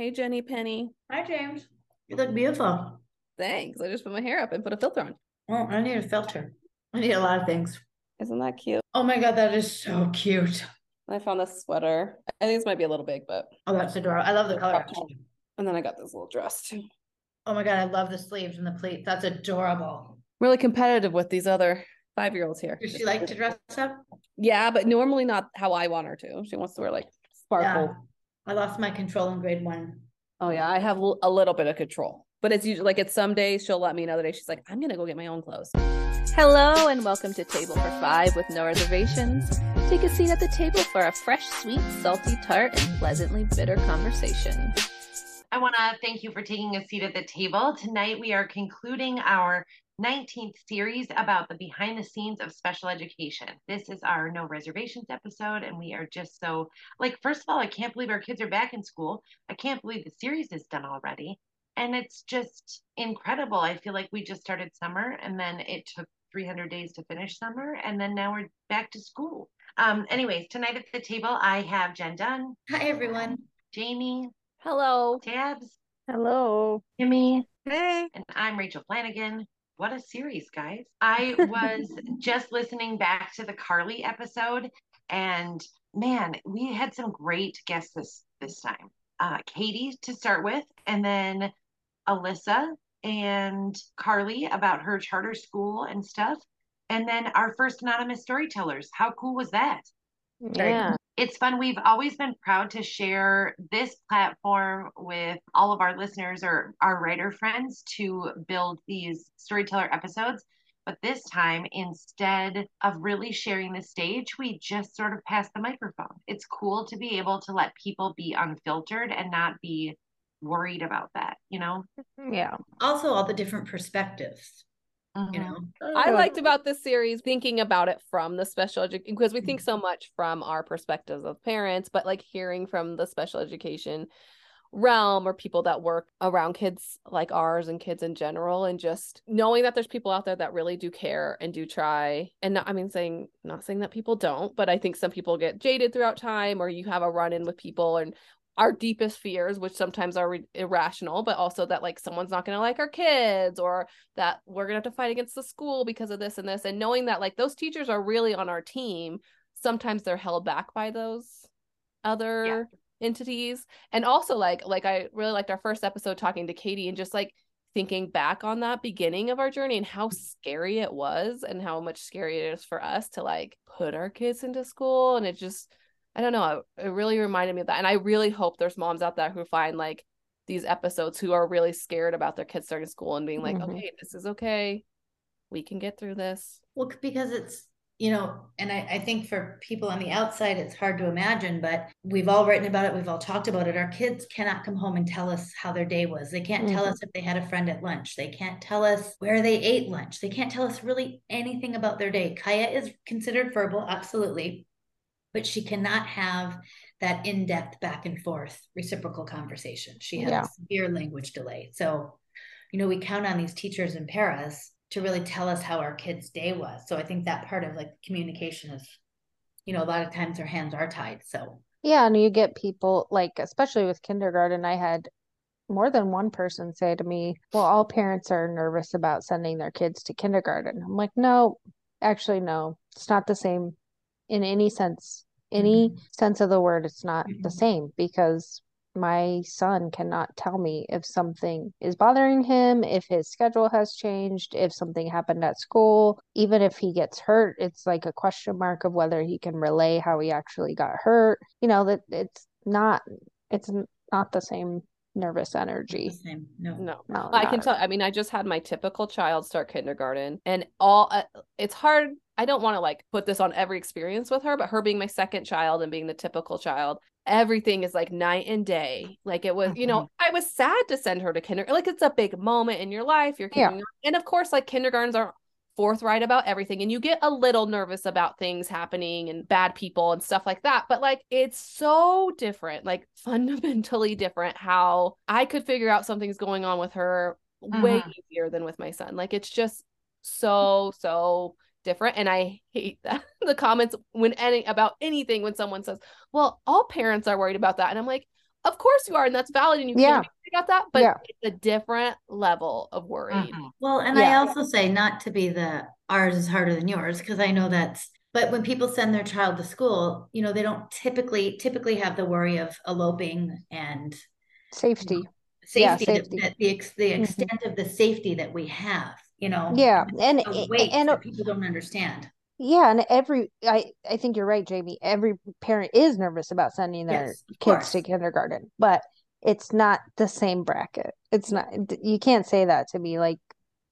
Hey, Jenny Penny. Hi, James. You look beautiful. Thanks. I just put my hair up and put a filter on. Oh, I need a filter. I need a lot of things. Isn't that cute? Oh my God, that is so cute. I found this sweater. I think this might be a little big, but. Oh, that's adorable. I love the color. Actually. And then I got this little dress too. Oh my God, I love the sleeves and the pleats. That's adorable. Really competitive with these other five year olds here. Does she like to dress up? Yeah, but normally not how I want her to. She wants to wear like sparkle. Yeah. I lost my control in grade one. Oh yeah, I have a little bit of control, but it's usually like it's some days she'll let me, and other days she's like, I'm gonna go get my own clothes. Hello and welcome to Table for Five with no reservations. Take a seat at the table for a fresh, sweet, salty tart, and pleasantly bitter conversation. I want to thank you for taking a seat at the table. Tonight we are concluding our 19th series about the behind the scenes of special education. This is our no reservations episode, and we are just so like, first of all, I can't believe our kids are back in school. I can't believe the series is done already. And it's just incredible. I feel like we just started summer and then it took 300 days to finish summer, and then now we're back to school. Um, anyways, tonight at the table, I have Jenn Dunn. Hi, everyone. Jaime. Hello. Tabs. Hello. Kimmy. Hey. And I'm Rachel Flanagan what a series, guys. I was just listening back to the Carly episode, and man, we had some great guests this this time. Uh, Katie to start with, and then Alyssa and Carly about her charter school and stuff. And then our first anonymous storytellers. How cool was that? Yeah it's fun. We've always been proud to share this platform with all of our listeners or our writer friends to build these storyteller episodes. But this time, instead of really sharing the stage, we just sort of pass the microphone. It's cool to be able to let people be unfiltered and not be worried about that, you know? Yeah. Also, all the different perspectives. Mm-hmm. You know, I liked about this series thinking about it from the special education because we think so mm-hmm. much from our perspectives of parents, but like hearing from the special education realm or people that work around kids like ours and kids in general and just knowing that there's people out there that really do care and do try and not, i mean saying not saying that people don't but i think some people get jaded throughout time or you have a run in with people and our deepest fears which sometimes are re- irrational but also that like someone's not going to like our kids or that we're going to have to fight against the school because of this and this. And knowing that like those teachers are really on our team sometimes they're held back by those other yeah. entities. And also like like i really liked our first episode talking to katie and just like thinking back on that beginning of our journey and how mm-hmm. scary it was and how much scary it is for us to like put our kids into school. And it just I don't know. It really reminded me of that. And I really hope there's moms out there who find like these episodes who are really scared about their kids starting school and being like, mm-hmm. okay, this is okay. We can get through this. Well, because it's, you know, and I, I think for people on the outside, it's hard to imagine, but we've all written about it. We've all talked about it. Our kids cannot come home and tell us how their day was. They can't mm-hmm. tell us if they had a friend at lunch. They can't tell us where they ate lunch. They can't tell us really anything about their day. Kya is considered verbal, absolutely but she cannot have that in-depth back and forth reciprocal conversation. She has yeah. severe language delay. So, you know, we count on these teachers and paras to really tell us how our kids' day was. So I think that part of like communication is, you know, a lot of times their hands are tied. So yeah, and you get people like, especially with kindergarten, I had more than one person say to me, Well, all parents are nervous about sending their kids to kindergarten. I'm like, No, actually, no, it's not the same in any sense any mm-hmm. sense of the word it's not mm-hmm. the same because my son cannot tell me if something is bothering him, if his schedule has changed, if something happened at school. Even if he gets hurt, it's like a question mark of whether he can relay how he actually got hurt. You know, that it's not it's not the same nervous energy. No, no, no I can tell. I mean, I just had my typical child start kindergarten, and all uh, it's hard. I don't want to like put this on every experience with her, but her being my second child and being the typical child, everything is like night and day. Like it was, mm-hmm. you know, mm-hmm. I was sad to send her to kindergarten. Like it's a big moment in your life. You're yeah. and of course, like kindergartens aren't forthright about everything and you get a little nervous about things happening and bad people and stuff like that but like it's so different like fundamentally different how i could figure out something's going on with her uh-huh. way easier than with my son like it's just so so different and i hate that the comments when any about anything when someone says well all parents are worried about that and i'm like of course you are, and that's valid, and you Yeah. can be about that, but Yeah. it's a different level of worrying. Mhm. Well, and I also say not to be the ours is harder than yours because I know that's but when people send their child to school, you know, they don't typically typically have the worry of eloping and Safety. safety, Yeah, safety. That, the ex, the Mhm. extent of the safety that we have, you know. Yeah, and the weight and people don't understand. yeah, and every I I think you're right, Jaime. Every parent is nervous about sending their Yes, of kids to kindergarten, but it's not the same bracket. It's not. You can't say that to me like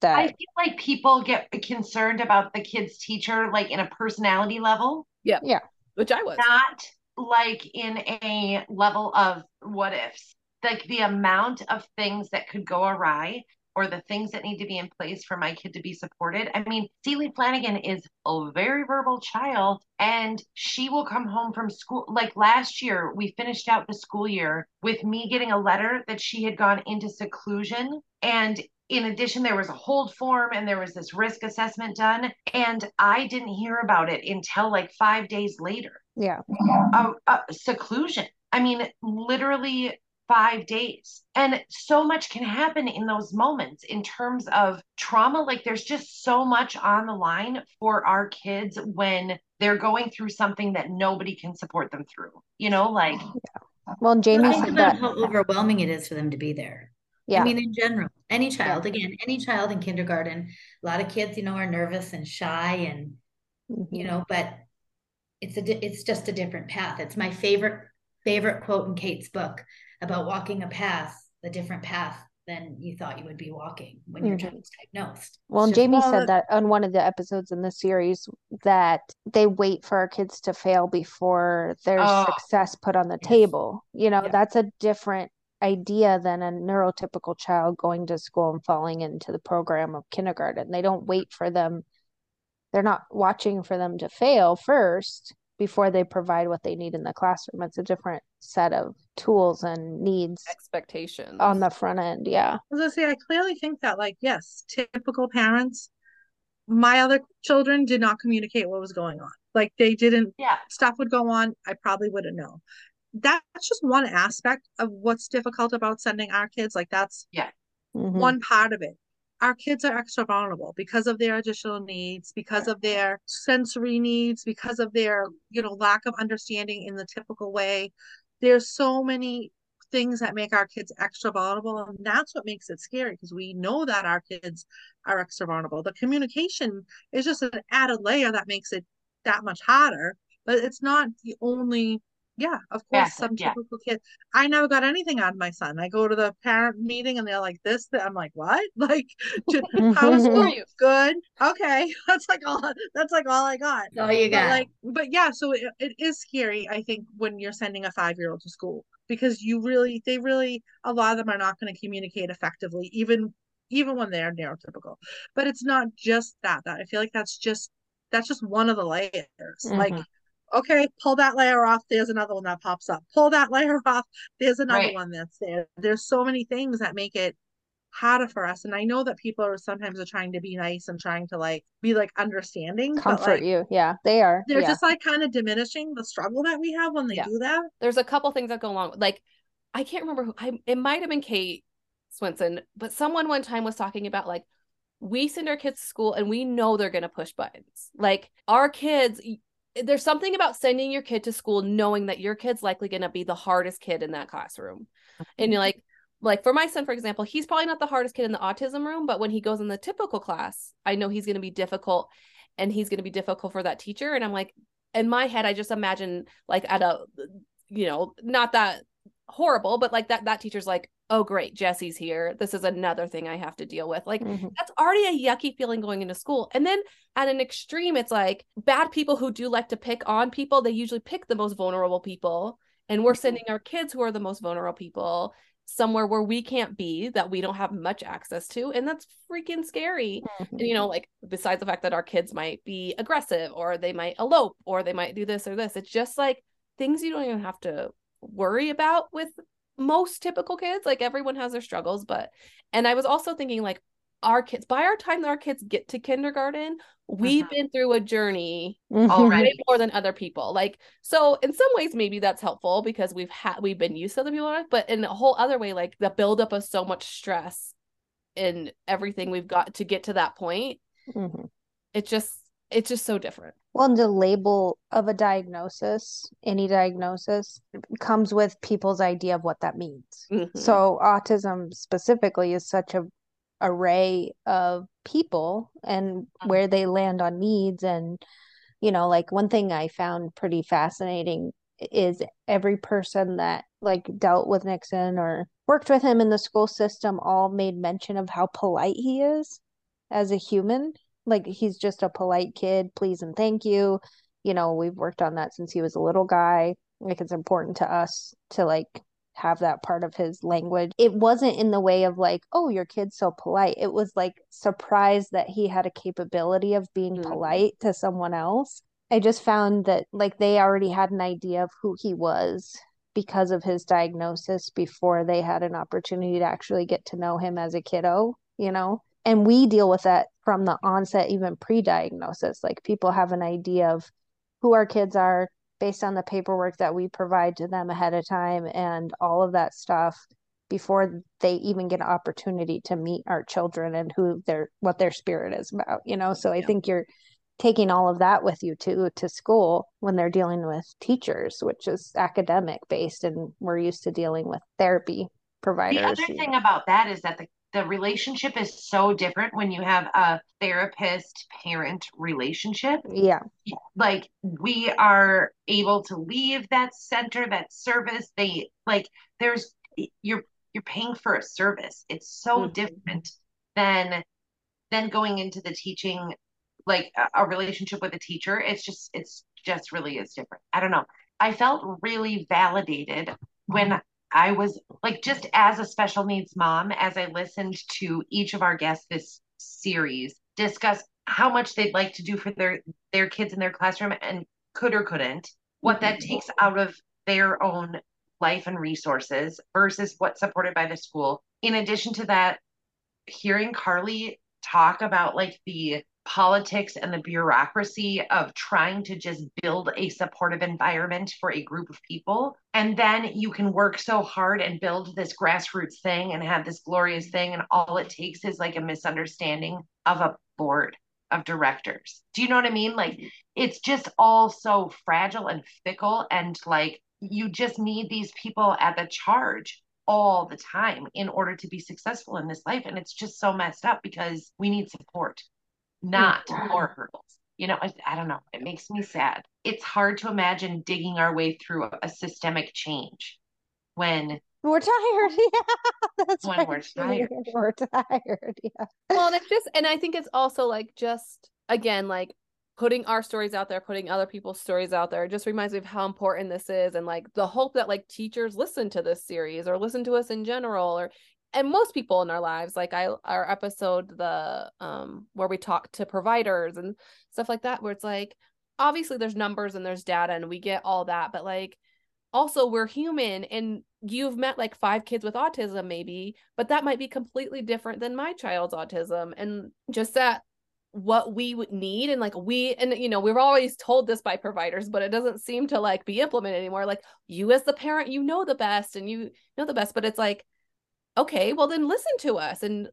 that. I feel like people get concerned about the kid's teacher, like in a personality level, Yeah, yeah. Which I was. not like in a level of what ifs. Like the amount of things that could go awry or the things that need to be in place for my kid to be supported. I mean, Celie Flanagan is a very verbal child and she will come home from school. Like last year, we finished out the school year with me getting a letter that she had gone into seclusion. And in addition, there was a hold form and there was this risk assessment done. And I didn't hear about it until like five days later Yeah, uh, uh, seclusion. I mean, literally five days. And so much can happen in those moments in terms of trauma. Like, there's just so much on the line for our kids when they're going through something that nobody can support them through. You know, like, well, Jaime Think said about that. how overwhelming it is for them to be there. Yeah, I mean, in general, any child, again, any child in kindergarten, a lot of kids, you know, are nervous and shy and, you Mhm. know, but it's a, di- it's just a different path. It's my favorite, favorite quote in Kate's book about walking a path, a different path than you thought you would be walking when your Mhm. child's diagnosed. Well, and just- Jaime Well, said that on one of the episodes in the series that they wait for our kids to fail before their Oh. success put on the Yes. table. You know, Yeah. that's a different idea than a neurotypical child going to school and falling into the program of kindergarten. They don't wait for them. They're not watching for them to fail first before they provide what they need in the classroom. It's a different set of tools and needs Expectations. on the front end. Yeah. as I say, I clearly think that, like, yes, typical parents, my other children did not communicate what was going on. Like, they didn't, yeah, stuff would go on, I probably wouldn't know. That's just one aspect of what's difficult about sending our kids. Like, that's Mhm. one part of it. Our kids are extra vulnerable because of their additional needs, because of their sensory needs, because of their, you know, lack of understanding in the typical way. There's so many things that make our kids extra vulnerable, and that's what makes it scary because we know that our kids are extra vulnerable. The communication is just an added layer that makes it that much harder, but it's not the only. Yeah, of course, Yes, some yeah. typical kid. I never got anything out of my son. I go to the parent meeting and they're like this. I'm like, what? Like, how was school? you? Good. Okay, that's like all. That's like all I got. All you But got. like, but yeah, so it, it is scary, I think, when you're sending a five year old to school because you really, they really, a lot of them are not going to communicate effectively, even even when they're neurotypical. But it's not just that. That I feel like that's just that's just one of the layers. Like, Mhm. Okay, pull that layer off. There's another one that pops up. Pull that layer off. There's another Right. one that's there. There's so many things that make it harder for us. And I know that people are sometimes are trying to be nice and trying to like be like understanding, but Comfort like you. Yeah, they are. they're Yeah. just like kind of diminishing the struggle that we have when they Yeah. do that. there's a couple things that go along like i can't remember who I, it might have been kate swenson but someone one time was talking about like we send our kids to school and we know they're going to push buttons like our kids y- there's something about sending your kid to school knowing that your kid's likely going to be the hardest kid in that classroom. And you're like like for my son for example he's probably not the hardest kid in the autism room but when he goes in the typical class i know he's going to be difficult and he's going to be difficult for that teacher. And i'm like in my head i just imagine like at a you know not that horrible but like that that teacher's like oh great jesse's here. This is another thing i have to deal with. Like Mhm. that's already a yucky feeling going into school. And then at an extreme it's like bad people who do like to pick on people they usually pick the most vulnerable people. And we're sending our kids who are the most vulnerable people somewhere where we can't be that we don't have much access to. And that's freaking scary. Mhm. and, you know like besides the fact that our kids might be aggressive or they might elope or they might do this or this it's just like things you don't even have to worry about with most typical kids like everyone has their struggles but and i was also thinking like our kids by our time that our kids get to kindergarten we've Mhm. been through a journey. Already. more than other people like so in some ways maybe that's helpful because we've had we've been used to other people but in a whole other way like the buildup of so much stress in everything we've got to get to that point Mhm. it just it's just so different Well, the label of a diagnosis, any diagnosis, comes with people's idea of what that means. Mhm. So autism specifically is such a array of people and where they land on needs and you know like one thing I found pretty fascinating is every person that like dealt with Nixon or worked with him in the school system all made mention of how polite he is as a human like he's just a polite kid please and thank you you know we've worked on that since he was a little guy like it's important to us to like have that part of his language. It wasn't in the way of like, oh, your kid's so polite. It was like surprised that he had a capability of being Mhm. polite to someone else. I just found that like they already had an idea of who he was because of his diagnosis before they had an opportunity to actually get to know him as a kiddo, you know? And we deal with that from the onset, even pre diagnosis. Like people have an idea of who our kids are, based on the paperwork that we provide to them ahead of time and all of that stuff before they even get an opportunity to meet our children and who their what their spirit is about you know so i Yeah. think you're taking all of that with you too to school when they're dealing with teachers which is academic based and we're used to dealing with therapy providers The other thing about that is that the, the relationship is so different when you have a therapist parent relationship. yeah Like we are able to leave that center, that service. They like there's you're you're paying for a service. It's so Mhm. different than than going into the teaching like a, a relationship with a teacher. It's just it's just really is different. I don't know. I felt really validated when I was like just as a special needs mom, as I listened to each of our guests this series discuss how much they'd like to do for their their kids in their classroom and could or couldn't, what that mm-hmm. takes out of their own life and resources versus what's supported by the school. In addition to that, hearing Carly talk about like the politics and the bureaucracy of trying to just build a supportive environment for a group of people. And then you can work so hard and build this grassroots thing and have this glorious thing. And all it takes is like a misunderstanding of a board of directors. Do you know what I mean? Like it's just all so fragile and fickle. And like you just need these people at the charge all the time in order to be successful in this life. And it's just so messed up because we need support, not more hurdles. You know, I, I don't know. It makes me sad. It's hard to imagine digging our way through a, a systemic change when we're tired yeah that's When right we're tired. we're tired yeah well and it's just and i think it's also like just again like putting our stories out there putting other people's stories out there it just reminds me of how important this is and like the hope that like teachers listen to this series or listen to us in general or and most people in our lives like i our episode the um where we talk to providers and stuff like that where it's like obviously there's numbers and there's data and we get all that but like also we're human and you've met like five kids with autism maybe but that might be completely different than my child's autism and just that what we would need and like we and you know we're always told this by providers but it doesn't seem to like be implemented anymore. Like you as the parent you know the best and you know the best but it's like okay well then listen to us and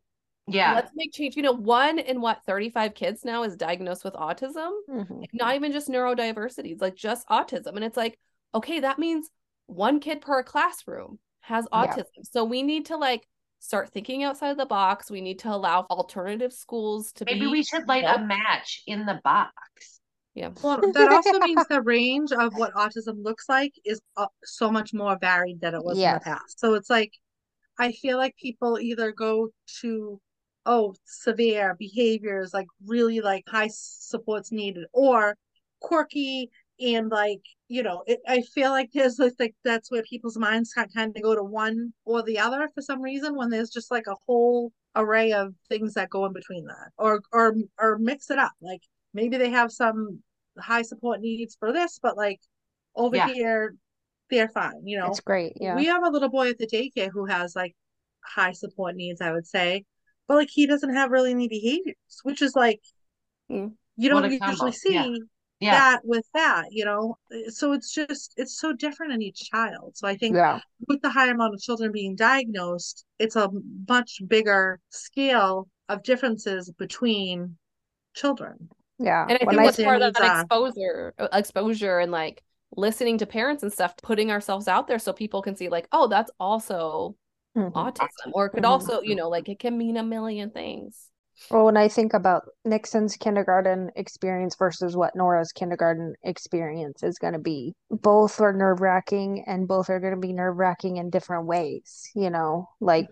yeah, let's make change. You know one in what 35 kids now is diagnosed with autism? Mhm. like not even just neurodiversity it's like just autism. And it's like okay that means one kid per classroom has Yeah. autism. So we need to like start thinking outside the box. We need to allow alternative schools to maybe be we should light a match in the box. yeah. Well, that also means the range of what autism looks like is uh, so much more varied than it was in the past. So it's like, I feel like people either go to, oh, severe behaviors, like really like high supports needed, or quirky and like, you know, it, I feel like there's this, like that's where people's minds kind of go to one or the other for some reason when there's just like a whole array of things that go in between that, or or or mix it up. Like maybe they have some high support needs for this, but like over Yeah. here, they're fine. You know, it's great yeah we have a little boy at the daycare who has like high support needs, I would say. but like he doesn't have really any behaviors, which is like Mm. you don't a combo. usually see Yeah. Yeah. that with that, you know. So it's just it's so different in each child. So I think Yeah. with the high amount of children being diagnosed, it's a much bigger scale of differences between children. Yeah. And I When think I that's part of needs that exposure, uh, exposure, and like listening to parents and stuff, putting ourselves out there so people can see, like, oh, that's also Mhm. autism, or it could Mhm. also, you know, like it can mean a million things. Well, when I think about Nixon's kindergarten experience versus what Nora's kindergarten experience is going to be, both are nerve wracking and both are going to be nerve wracking in different ways. You know, like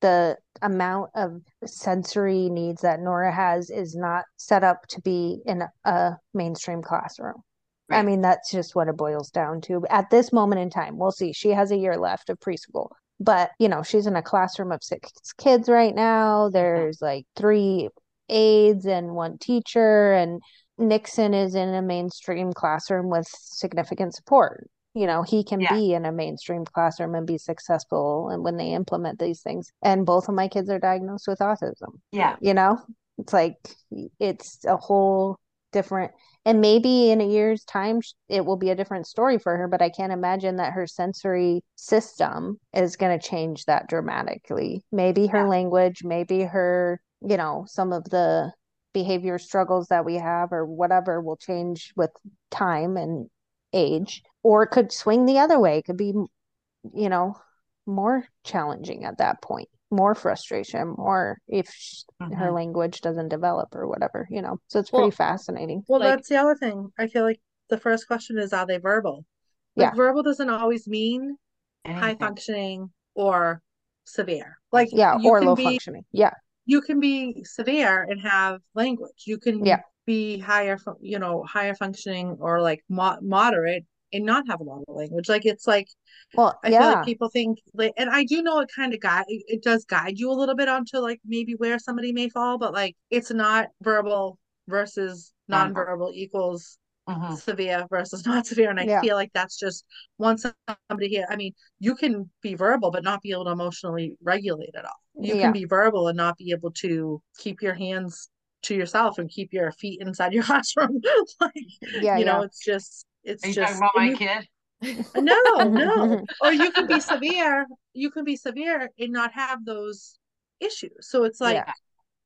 the amount of sensory needs that Nora has is not set up to be in a mainstream classroom. I mean, that's just what it boils down to. At this moment in time, we'll see. She has a year left of preschool, but you know, she's in a classroom of six kids right now. Mm-hmm. There's like three aides and one teacher, and Nixon is in a mainstream classroom with significant support. You know, he can Yeah. be in a mainstream classroom and be successful and when they implement these things. And both of my kids are diagnosed with autism Yeah. you know it's like it's a whole different and maybe in a year's time it will be a different story for her but i can't imagine that her sensory system is going to change that dramatically. Maybe her Yeah. language maybe her you know some of the behavior struggles that we have or whatever will change with time and age. Or it could swing the other way. It could be you know more challenging at that point more frustration more if sh- her Mhm. language doesn't develop or whatever you know so it's Well- pretty fascinating Well, Like- that's the other thing. I feel like the first question is are they verbal? Like Yeah. verbal doesn't always mean high functioning or severe. Like yeah you or can low be functioning yeah you can be severe and have language. You can Yeah. be higher, you know, higher functioning or like mo moderate and not have a lot of language. Like it's like well I feel yeah like people think like, and I do know it kind of guide it, does guide you a little bit onto like maybe where somebody may fall, but like it's not verbal versus Nonverbal. nonverbal equals mm-hmm. severe versus not severe. And I Yeah. feel like that's just once somebody here, I mean, you can be verbal but not be able to emotionally regulate at all. You Yeah. can be verbal and not be able to keep your hands to yourself and keep your feet inside your classroom. like, yeah you know, it's just it's Are you just talking about my you- kid? no, no. Or you can be severe, you can be severe and not have those issues. So it's like Yeah.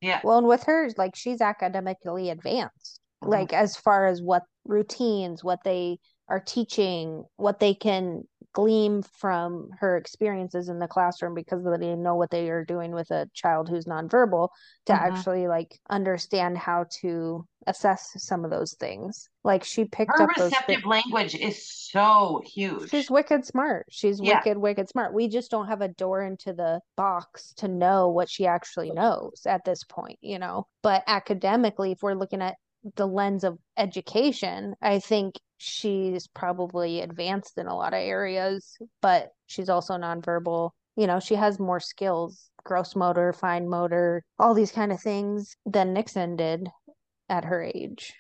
Yeah. well and with her like she's academically advanced Mhm. like as far as what routines what they are teaching what they can glean from her experiences in the classroom because they know what they are doing with a child who's nonverbal to Mhm. actually like understand how to assess some of those things like she picked Her up receptive language is so huge. She's wicked smart. She's Yeah. wicked, wicked smart. We just don't have a door into the box to know what she actually knows at this point, you know. But academically, if we're looking at the lens of education, I think she's probably advanced in a lot of areas, but she's also nonverbal. You know, she has more skills, gross motor, fine motor, all these kind of things than Nixon did at her age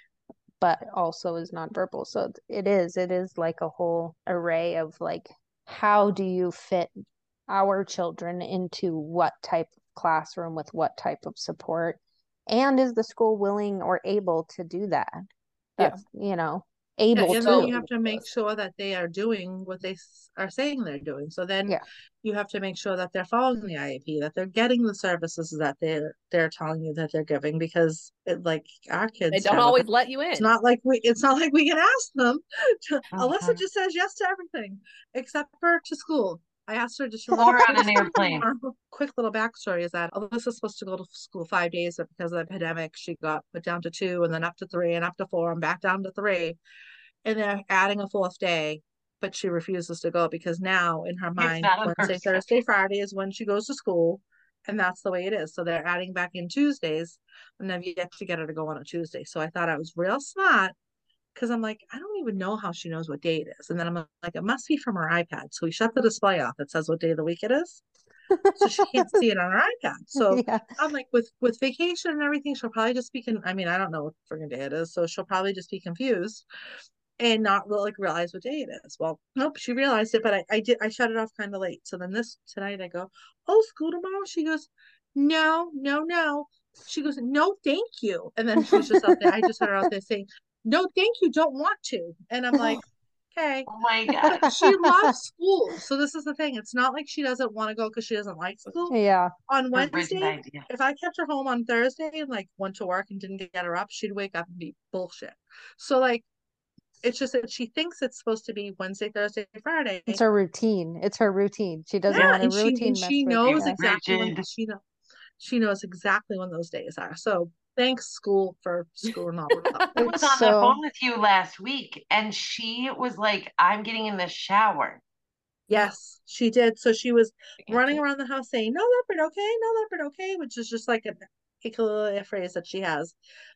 but also is nonverbal. So it is, it is like a whole array of like, how do you fit our children into what type of classroom with what type of support? And is the school willing or able to do that? Yeah. You know, Yeah, able and to. then you have to make sure that they are doing what they are saying they're doing. So then Yeah. you have to make sure that they're following the IEP, that they're getting the services that they're they're telling you that they're giving because it like our kids They don't have a- always let you in. it's not like we it's not like we can ask them. To, Alyssa Mhm. just says yes to everything except for to school. I asked her to she her on an airplane. Quick little backstory is that Alyssa's supposed to go to school five days, but because of the pandemic, she got put down to two and then up to three and up to four and back down to three. And they're adding a fourth day, but she refuses to go because now in her mind, not on her Wednesday. Thursday, Friday is when she goes to school. And that's the way it is. So they're adding back in Tuesdays and I've yet to get her to go on a Tuesday. So I thought I was real smart because I'm like, I don't even know how she knows what day it is. And then I'm like, it must be from her iPad. So we shut the display off that says what day of the week it is. So she can't see it on her iPad. So yeah. I'm like, with with vacation and everything, she'll probably just be con- I mean, I don't know what friggin' day it is, so she'll probably just be confused and not really like realize what day it is. Well, nope, she realized it, but I, I did I shut it off kind of late. So then this tonight I go, Oh, school tomorrow? She goes, no, no, no. She goes, no, thank you. And then she's just out there. I just heard her out there saying, no, thank you, don't want to. And I'm like, okay. Oh my god. She loves school. So this is the thing. It's not like she doesn't want to go because she doesn't like school. Yeah. On Wednesday, if I kept her home on Thursday and like went to work and didn't get her up, she'd wake up and be bullshit. So like it's just that she thinks it's supposed to be Wednesday, Thursday, Friday. It's her routine. It's her routine. She doesn't Yeah, want a and she, and she knows exactly when she know she knows exactly when those days are. So thanks school for screwing all that up. I was on the phone with you last week and she was like, I'm getting in the shower. Yes, she did. So she was running around the house saying, "No leopard, okay, no leopard, okay," which is just like a particular phrase that she has.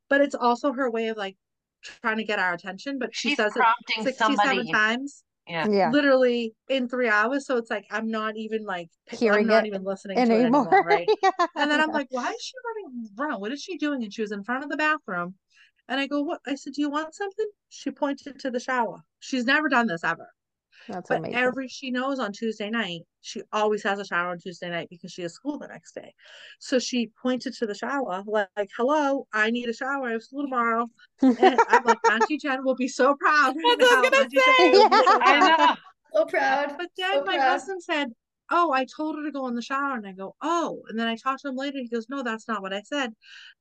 But it's also her way of like trying to get our attention. But she She's says it prompting 67 somebody. times, Yeah. Yeah. literally in three hours. So it's like I'm not even like I'm Hearing not it even listening to it Anymore. anymore, right? And then I'm like, why is she running around? What is she doing? And she was in front of the bathroom. And I go, what? I said, do you want something? She pointed to the shower. She's never done this ever. That's But amazing. every she knows on Tuesday night, she always has a shower on Tuesday night because she has school the next day. So she pointed to the shower, like, hello, I need a shower. I have school tomorrow. And I'm like, Auntie Jenn will be so proud. right That's what I was now. gonna Auntie Jenn will be so I proud." know. So proud. But then So my proud. husband said, Oh, I told her to go in the shower. And I go, Oh. And then I talked to him later. He goes, No, that's not what I said.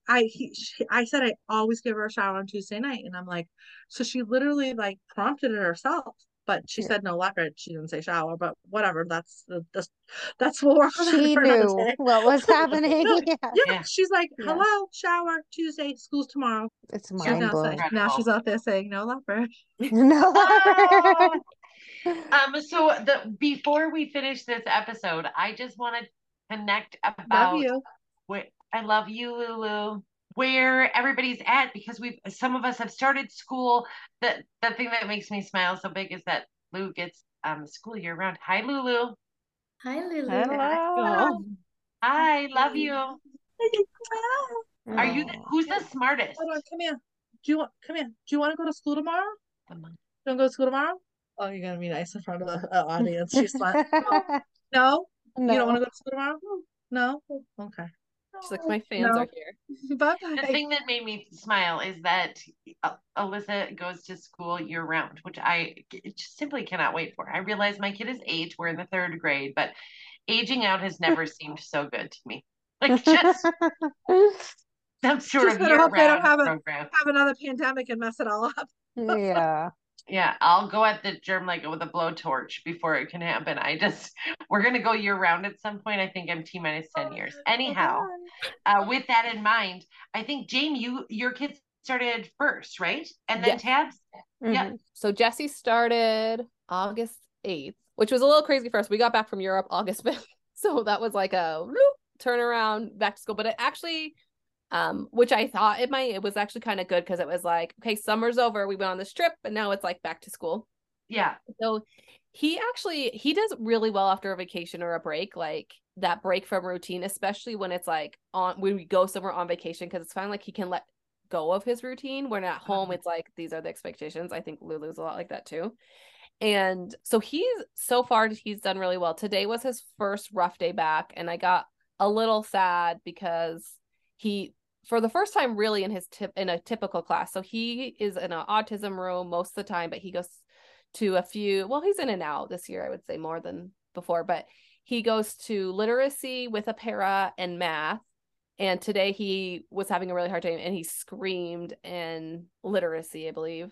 I he, she, I said I always give her a shower on Tuesday night. And I'm like, so she literally like prompted it herself. But she Yeah. said no leopard. She didn't say shower, but whatever. That's the that's, that's we'll work on She knew what was happening. No, Yeah. Yeah, Yeah. she's like, Yeah. hello, shower, Tuesday, school's tomorrow. It's She's mind now blowing. saying, now she's out there saying no leopard. No. Ah. Um, so the before we finish this episode, I just want to connect about Love you. where I love you, Lulu. Where everybody's at because we've some of us have started school. The the thing that makes me smile so big is that Lou gets um school year round. Hi, Lulu. Hi, Lulu. Hello. Hi, love you. Are you the, who's the smartest? Hold on, come here. Do you want come here? Do you want to go to school tomorrow? The mon- You want to go to school tomorrow? Oh, you're gonna be nice in front of the uh, audience. She's like, no, no. you don't want to go to school tomorrow? No, okay. She's like, my fans No. are here. Bye bye. The thing that made me smile is that Alyssa goes to school year round, which I just simply cannot wait for. I realize my kid is eight, we're in the third grade, but aging out has never seemed so good to me. Like just some sort Just of better year hope they don't round have a- Have another pandemic and mess it all up. yeah. Yeah, I'll go at the germ like with a blowtorch before it can happen. I just we're gonna go year round at some point. I think I'm T minus ten years. Anyhow, uh, with that in mind, I think Jane, you your kids started first, right? And then Yes. tabs. Yeah. Mhm. So Jesse started August 8th, which was a little crazy for us. We got back from Europe August 5th. So that was like a whoop, turnaround back to school. But it actually, um, which I thought it might, it was actually kind of good because it was like, okay, summer's over. We went on this trip, but now it's like back to school. Yeah. So he actually he does really well after a vacation or a break, like that break from routine, especially when it's like on when we go somewhere on vacation, because it's finally like he can let go of his routine. When at home, Mhm. it's like these are the expectations. I think Lulu's a lot like that too. And so he's so far he's done really well. Today was his first rough day back, and I got a little sad because he for the first time really in his tip in a typical class. So he is in an autism room most of the time, but he goes to a few well, he's in and out this year, I would say more than before, but he goes to literacy with a para and math. And today he was having a really hard time and he screamed in literacy, I believe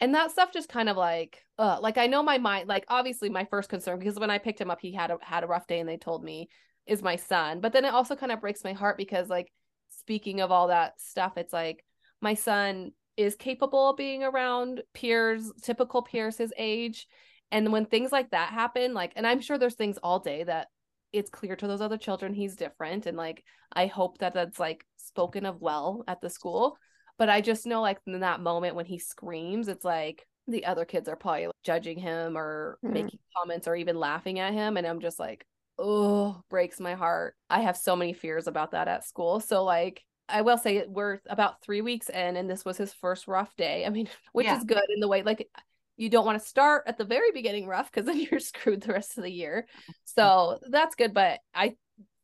and that stuff just kind of like uh like i know my mind like obviously my first concern because when i picked him up he had a had a rough day and they told me is my son but then it also kind of breaks my heart because like speaking of all that stuff it's like my son is capable of being around peers typical peers his age and when things like that happen like and i'm sure there's things all day that it's clear to those other children he's different and like i hope that that's like spoken of well at the school but I just know like in that moment when he screams, it's like the other kids are probably like, judging him or Mhm. making comments or even laughing at him. And I'm just like, oh, breaks my heart. I have so many fears about that at school. So like I will say we're about three weeks in and this was his first rough day. I mean, which Yeah. is good in the way like you don't want to start at the very beginning rough because then you're screwed the rest of the year. So that's good. But I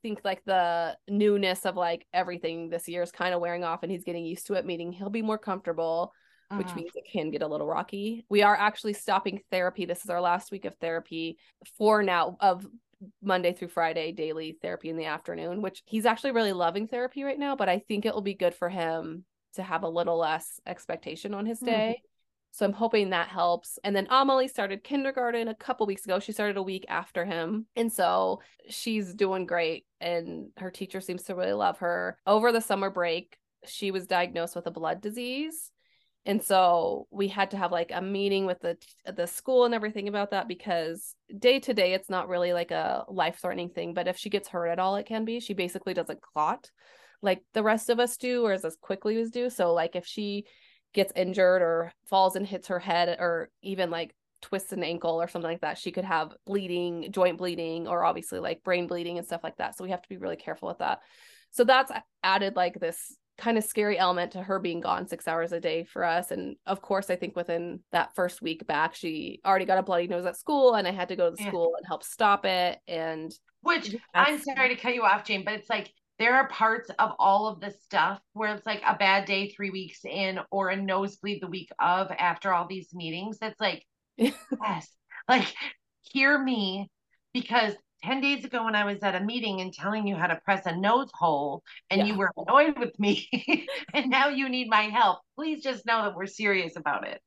think like the newness of like everything this year is kind of wearing off and he's getting used to it, meaning he'll be more comfortable, uh-huh. which means it can get a little rocky. We are actually stopping therapy. This is our last week of therapy for now of Monday through Friday daily therapy in the afternoon, which he's actually really loving therapy right now, but I think it will be good for him to have a little less expectation on his day. Mm-hmm. So I'm hoping that helps. And then Amelie started kindergarten a couple weeks ago. She started a week after him. And so she's doing great. And her teacher seems to really love her. Over the summer break, she was diagnosed with a blood disease. And so we had to have like a meeting with the the school and everything about that because day to day it's not really like a life threatening thing, but if she gets hurt at all it can be. She basically doesn't clot like the rest of us do or as quickly as do. So like if she gets injured or falls and hits her head or even like twists an ankle or something like that, she could have bleeding, joint bleeding, or obviously like brain bleeding and stuff like that. So we have to be really careful with that. So that's added like this kind of scary element to her being gone six hours a day for us. And of course, I think within that first week back, she already got a bloody nose at school, and I had to go to the yeah. school and help stop it. And which I'm sorry to cut you off, Jane, but it's like there are parts of all of this stuff where it's like a bad day three weeks in or a nosebleed the week of after all these meetings. That's like, yes, like hear me because 10 days ago when I was at a meeting and telling you how to press a nose hole and yeah. you were annoyed with me and now you need my help, please just know that we're serious about it.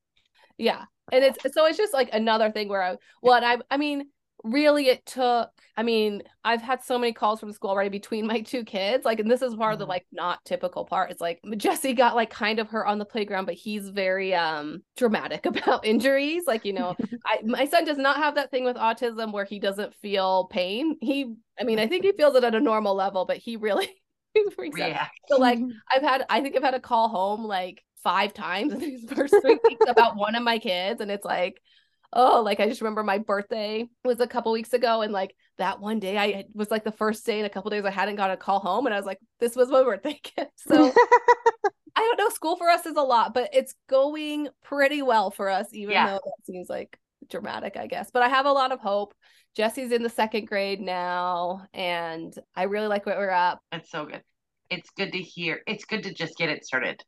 Yeah. And it's so it's just like another thing where I well I I mean really it took i mean i've had so many calls from school already between my two kids like and this is part of the mm-hmm. like not typical part it's like jesse got like kind of hurt on the playground but he's very um dramatic about injuries like you know I, my son does not have that thing with autism where he doesn't feel pain he i mean i think he feels it at a normal level but he really yeah. so like i've had i think i've had a call home like five times in these first three weeks about one of my kids and it's like oh like i just remember my birthday was a couple weeks ago and like that one day i was like the first day in a couple days i hadn't got a call home and i was like this was my birthday gift so i don't know school for us is a lot but it's going pretty well for us even yeah. though that seems like dramatic i guess. But i have a lot of hope. Jesse's in the second grade now and i really like where we're at. It's so good. It's good to hear it's good to just get it started.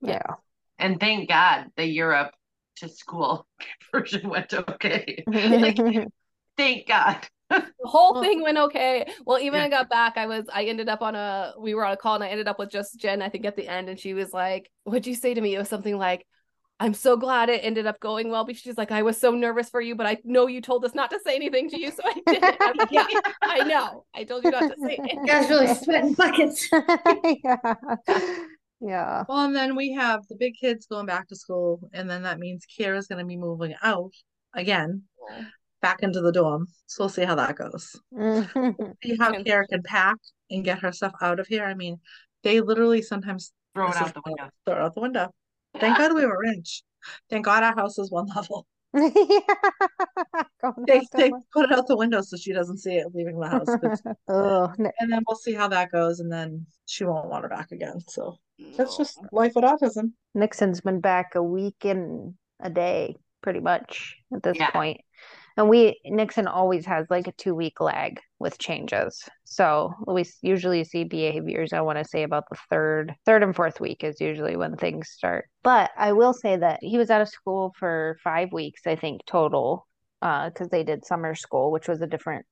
Yeah. And thank god the europe to school version went okay. like, thank God. the whole thing went okay. Well, even yeah. I got back, I was I ended up on a we were on a call and I ended up with just Jenn, I think at the end, and she was like, What'd you say to me? It was something like, I'm so glad it ended up going well because she's like, I was so nervous for you, but I know you told us not to say anything to you, so I did. I'm like, yeah, I know. I told you not to say it. Guys really sweating buckets. yeah. Yeah. Well, and then we have the big kids going back to school, and then that means Kira's going to be moving out again, back into the dorm. So we'll see how that goes. see how Kira can pack and get her stuff out of here. I mean, they literally sometimes throw it out the window. Throw it out the window. Thank God we were rich. Thank God our house is one level. yeah. they, they put it out the window so she doesn't see it leaving the house. oh, and then we'll see how that goes, and then she won't want her back again. So that's just life with autism. Nixon's been back a week and a day, pretty much at this yeah. point. And we Nixon always has like a two week lag with changes. So we usually see behaviors. I want to say about the third, third and fourth week is usually when things start. But I will say that he was out of school for five weeks, I think total, because uh, they did summer school, which was a different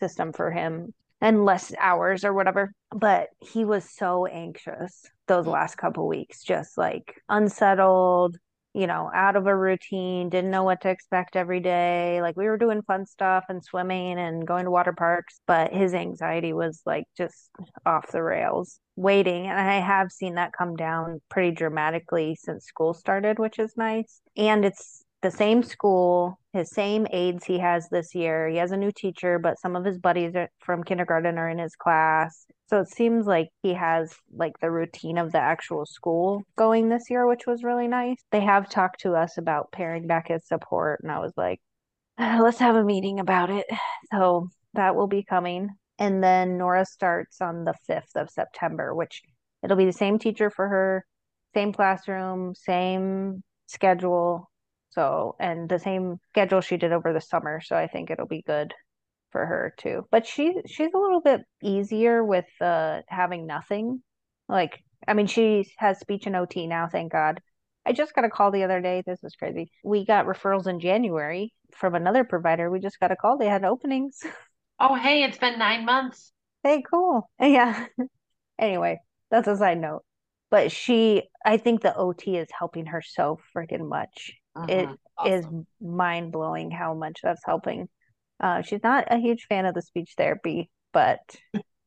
system for him and less hours or whatever. But he was so anxious those mm. last couple weeks, just like unsettled, you know, out of a routine, didn't know what to expect every day. Like we were doing fun stuff and swimming and going to water parks, but his anxiety was like just off the rails, waiting. And I have seen that come down pretty dramatically since school started, which is nice. And it's the same school, his same aides he has this year. He has a new teacher, but some of his buddies from kindergarten are in his class. So it seems like he has like the routine of the actual school going this year, which was really nice. They have talked to us about pairing back his support, and I was like, ah, let's have a meeting about it. So that will be coming. And then Nora starts on the 5th of September, which it'll be the same teacher for her, same classroom, same schedule, so, and the same schedule she did over the summer. So I think it'll be good for her too. But she she's a little bit easier with uh having nothing. Like I mean she has speech and OT now, thank God. I just got a call the other day. This is crazy. We got referrals in January from another provider. We just got a call. They had openings. Oh, hey, it's been nine months. Hey, cool. Yeah. anyway, that's a side note. But she, I think the OT is helping her so freaking much. It Mhm. is mind blowing how much that's helping. Uh, she's not a huge fan of the speech therapy, but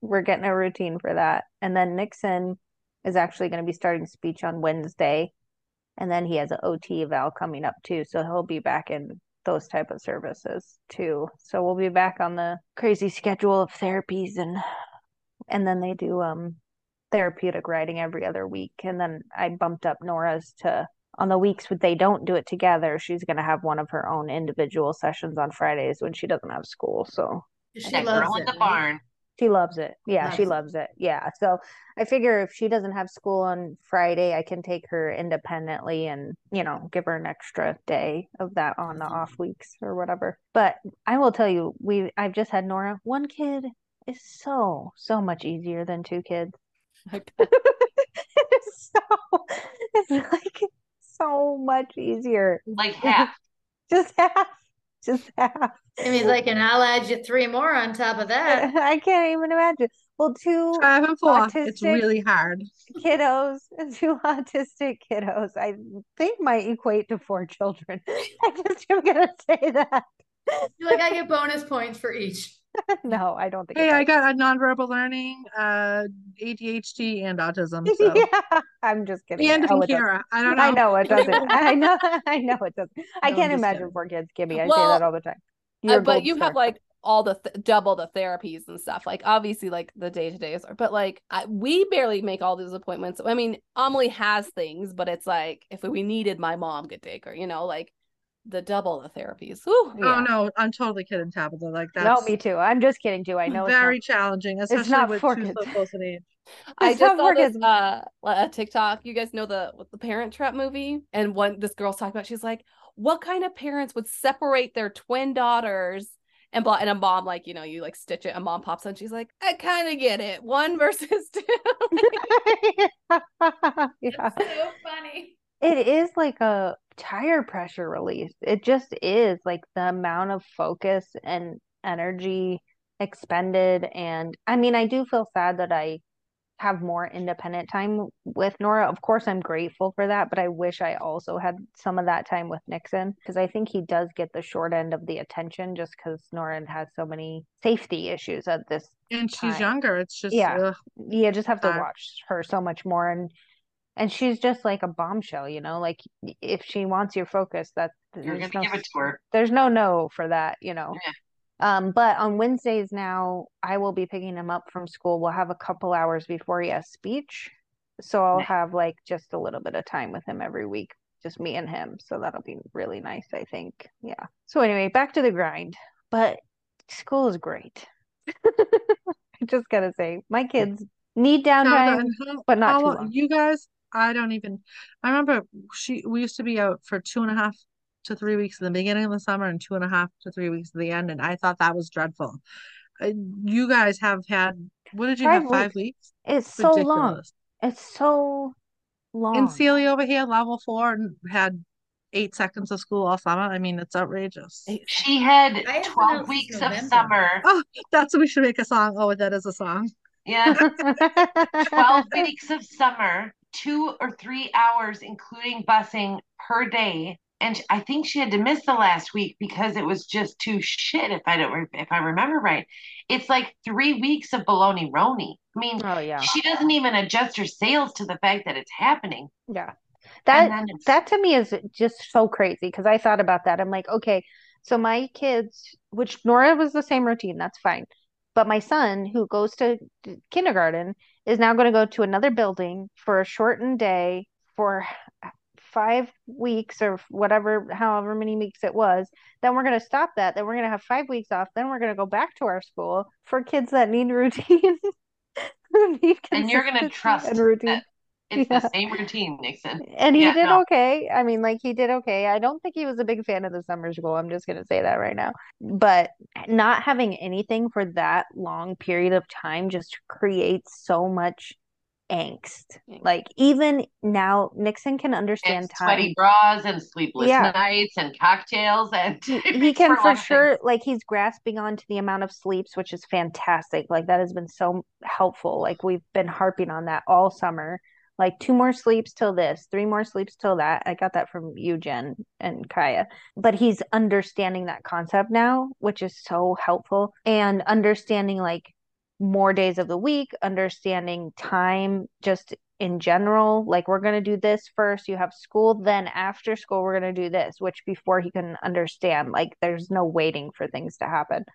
we're getting a routine for that. And then Nixon is actually going to be starting speech on Wednesday, and then he has an OT eval coming up too, so he'll be back in those type of services too. So we'll be back on the crazy schedule of therapies and and then they do um therapeutic writing every other week. And then I bumped up Nora's to on the weeks when they don't do it together, she's going to have one of her own individual sessions on Fridays when she doesn't have school. So She that loves girl in it. the barn. she loves it. Yeah, she Loves loves it. Yeah. So I figure if she doesn't have school on Friday, I can take her independently and, you know, give her an extra day of that on the off weeks or whatever. But I will tell you, we I've just had Nora. One kid is so, so much easier than two kids. It's so it's like so much easier. Like half. Just half. Just half. Jimmy's like, and I'll add you three more on top of that. I can't even imagine. Well, two Five and four. It's really hard. kiddos, two autistic kiddos, I think might equate to four children. I just am gonna say that. You're like, I get bonus points for each. No, I don't think Hey, it I got a nonverbal learning, uh, ADHD, and autism. So Yeah, I'm just kidding. and Oh, in. Kara. I don't know. I know it doesn't. I know. I know it doesn't. I No, I'm can't imagine kidding. four kids, Kimmy. I say that all the time. Uh, but you star. have like all the th- double the therapies and stuff. Like obviously, like the day to days are, but like I, we barely make all these appointments. I mean, Amelie has things, but it's like if we needed, my mom could take her. You know, like the double the therapies. Whew. Yeah. Oh no, I'm totally kidding, Tabitha. Like that. No, me too. I'm just kidding too. I know it's very it's challenging, especially not with for two kids. so close in age. I It's just not saw for this kids. uh a TikTok. You guys know the the Parent Trap movie, and one this girl's talking about. She's like, "What kind of parents would separate their twin daughters?" And blah, and a mom like you know you like stitch it. A mom pops on. She's like, "I kind of get it. One versus two. not. yeah. So funny. It is like a tire pressure release. It just is like the amount of focus and energy expended. And I mean, I do feel sad that I have more independent time with Nora. Of course, I'm grateful for that, but I wish I also had some of that time with Nixon because I think he does get the short end of the attention just because Nora has so many safety issues at this. And she's Time. younger. It's just Yeah. ugh. You just have to Hard. watch her so much more and and she's just like a bombshell, you know, like if she wants your focus, that You're there's gonna no give it to her. there's no no for that, you know. Um, but on Wednesdays now, I will be picking him up from school. We'll have a couple hours before he has speech. So I'll Nice. have like just a little bit of time with him every week, just me and him. So that'll be really nice, I think. Yeah. So anyway, back to the grind. But school is great. I just gotta say, my kids need downtime, and how- but not how too long. You guys, I don't even. I remember she. We used to be out for two and a half to three weeks in the beginning of the summer and two and a half to three weeks at the end, and I thought that was dreadful. Uh, You guys have had. What did you Five have? Five weeks? It's so long. It's so long. And Celia over here, level four, and had eight seconds of school all summer. I mean, it's outrageous. She had I 12 out since weeks of summer. Oh, that's what we should make a song. Oh, that is a song. Yeah. 12 weeks of summer, two or three hours, including busing per day. And I think she had to miss the last week because it was just too shit. If I don't, if I remember right, it's like three weeks of baloney roni. I mean, Oh yeah. she doesn't even adjust her sails to the fact that it's happening. Yeah. That that to me is just so crazy because I thought about that. I'm like, okay, so my kids, which Nora was the same routine, that's fine. But my son, who goes to kindergarten, is now going to go to another building for a shortened day for five weeks or whatever, however many weeks it was. Then we're going to stop that. Then we're going to have five weeks off. Then we're going to go back to our school for kids that need routine. need and you're going to trust and routine. that It's Yeah. the same routine, Nixon. And he Yeah, did no. okay. I mean, like he did okay. I don't think he was a big fan of the summer school. I'm just gonna say that right now. But not having anything for that long period of time just creates so much angst. Like even now, Nixon can understand And time. sweaty bras and sleepless Yeah. nights and cocktails and he, it he makes can for things. sure like he's grasping onto the amount of sleeps which is fantastic like that has been so helpful like we've been harping on that all summer like two more sleeps till this three more sleeps till that. I got that from you Jenn and Kya. But he's understanding that concept now which is so helpful. And understanding like more days of the week understanding time just in general. Like we're going to do this first you have school then after school we're going to do this which before he can understand. Like there's no waiting for things to happen.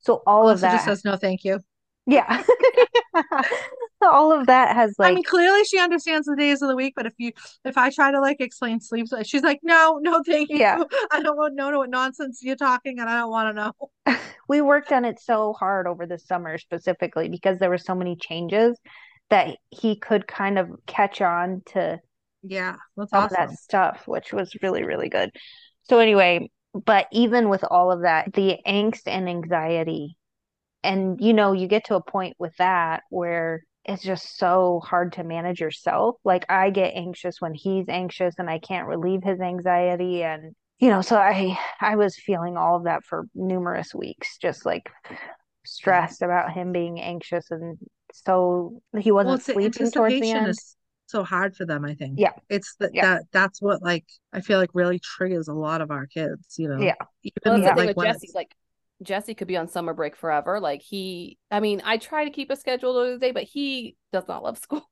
So all of that just says no, thank you. yeah all of that has like I mean, clearly she understands the days of the week, but if you if I try to like explain sleep, she's like, no, no, thank you. Yeah. I don't want to know what nonsense you're talking, and I don't want to know. we worked on it so hard over the summer specifically because there were so many changes that he could kind of catch on to Yeah, that's of awesome. that stuff, which was really, really good. So anyway, but even with all of that, the angst and anxiety, and you know, you get to a point with that where it's just so hard to manage yourself. Like I get anxious when he's anxious and I can't relieve his anxiety and you know, so I I was feeling all of that for numerous weeks, just like stressed about him being anxious and so he wasn't it's the sleeping towards the end. is so hard for them, I think. Yeah. It's that Yeah. that that's what like I feel like really triggers a lot of our kids, you know. Yeah. Well, Even that's the thing like with when Jesse. Like Jesse could be on summer break forever. Like he, I mean, I try to keep a schedule of the day, but he does not love school.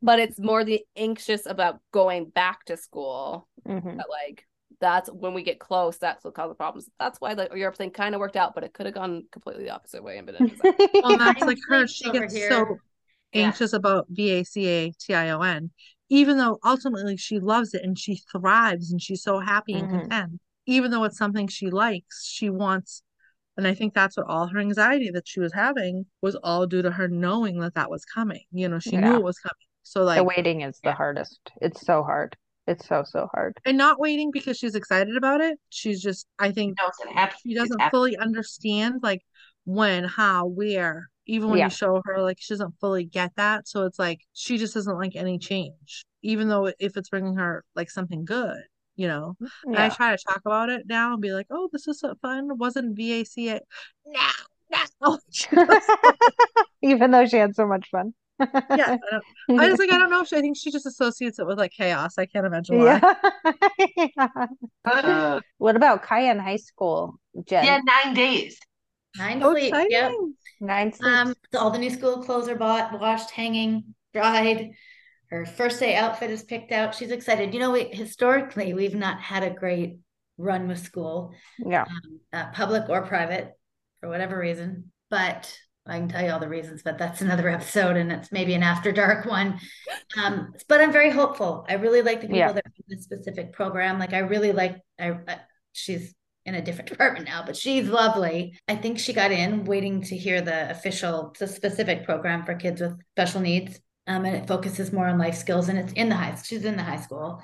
But it's more the anxious about going back to school. Mhm. That like that's when we get close. That's what causes problems. That's why the Europe thing kind of worked out, but it could have gone completely the opposite way and been a well, that's like her. She gets here. so Yeah. anxious about V-A-C-A-T-I-O-N, even though ultimately she loves it and she thrives and she's so happy and Mhm. content. Even though it's something she likes, she wants, and I think that's what all her anxiety that she was having was all due to her knowing that that was coming. You know, she Yeah. knew it was coming. So The like, waiting is the yeah. hardest. It's so hard. It's so, so hard. and not waiting because she's excited about it. She's just, I think, knows it happens. she doesn't happening. fully understand like when, how, where. Even when Yeah. you show her, like she doesn't fully get that. So it's like she just doesn't like any change, even though if it's bringing her like something good, you know. And I try to talk about it now and be like, "Oh, this is so fun. It wasn't VACA." No, no. Even though she had so much fun. yeah, I, don't, I just like I don't know if she, I think she just associates it with like chaos. I can't imagine why. Yeah. Uh, What about Kya in high school, Jenn? yeah, nine days. Nine So sleep. Yep. Nine sleeps. Um, so all the new school clothes are bought, washed, hanging, dried. Her first day outfit is picked out. She's excited. You know, we historically we've not had a great run with school, yeah. um, uh, public or private, for whatever reason. But I can tell you all the reasons, but that's another episode, and it's maybe an after dark one. Um, but I'm very hopeful. I really like the people Yeah. that are in this specific program. Like I really like. I, I she's in a different department now, but she's lovely. I think she got in waiting to hear the official, the specific program for kids with special needs. Um, and it focuses more on life skills and it's in the high, she's in the high school.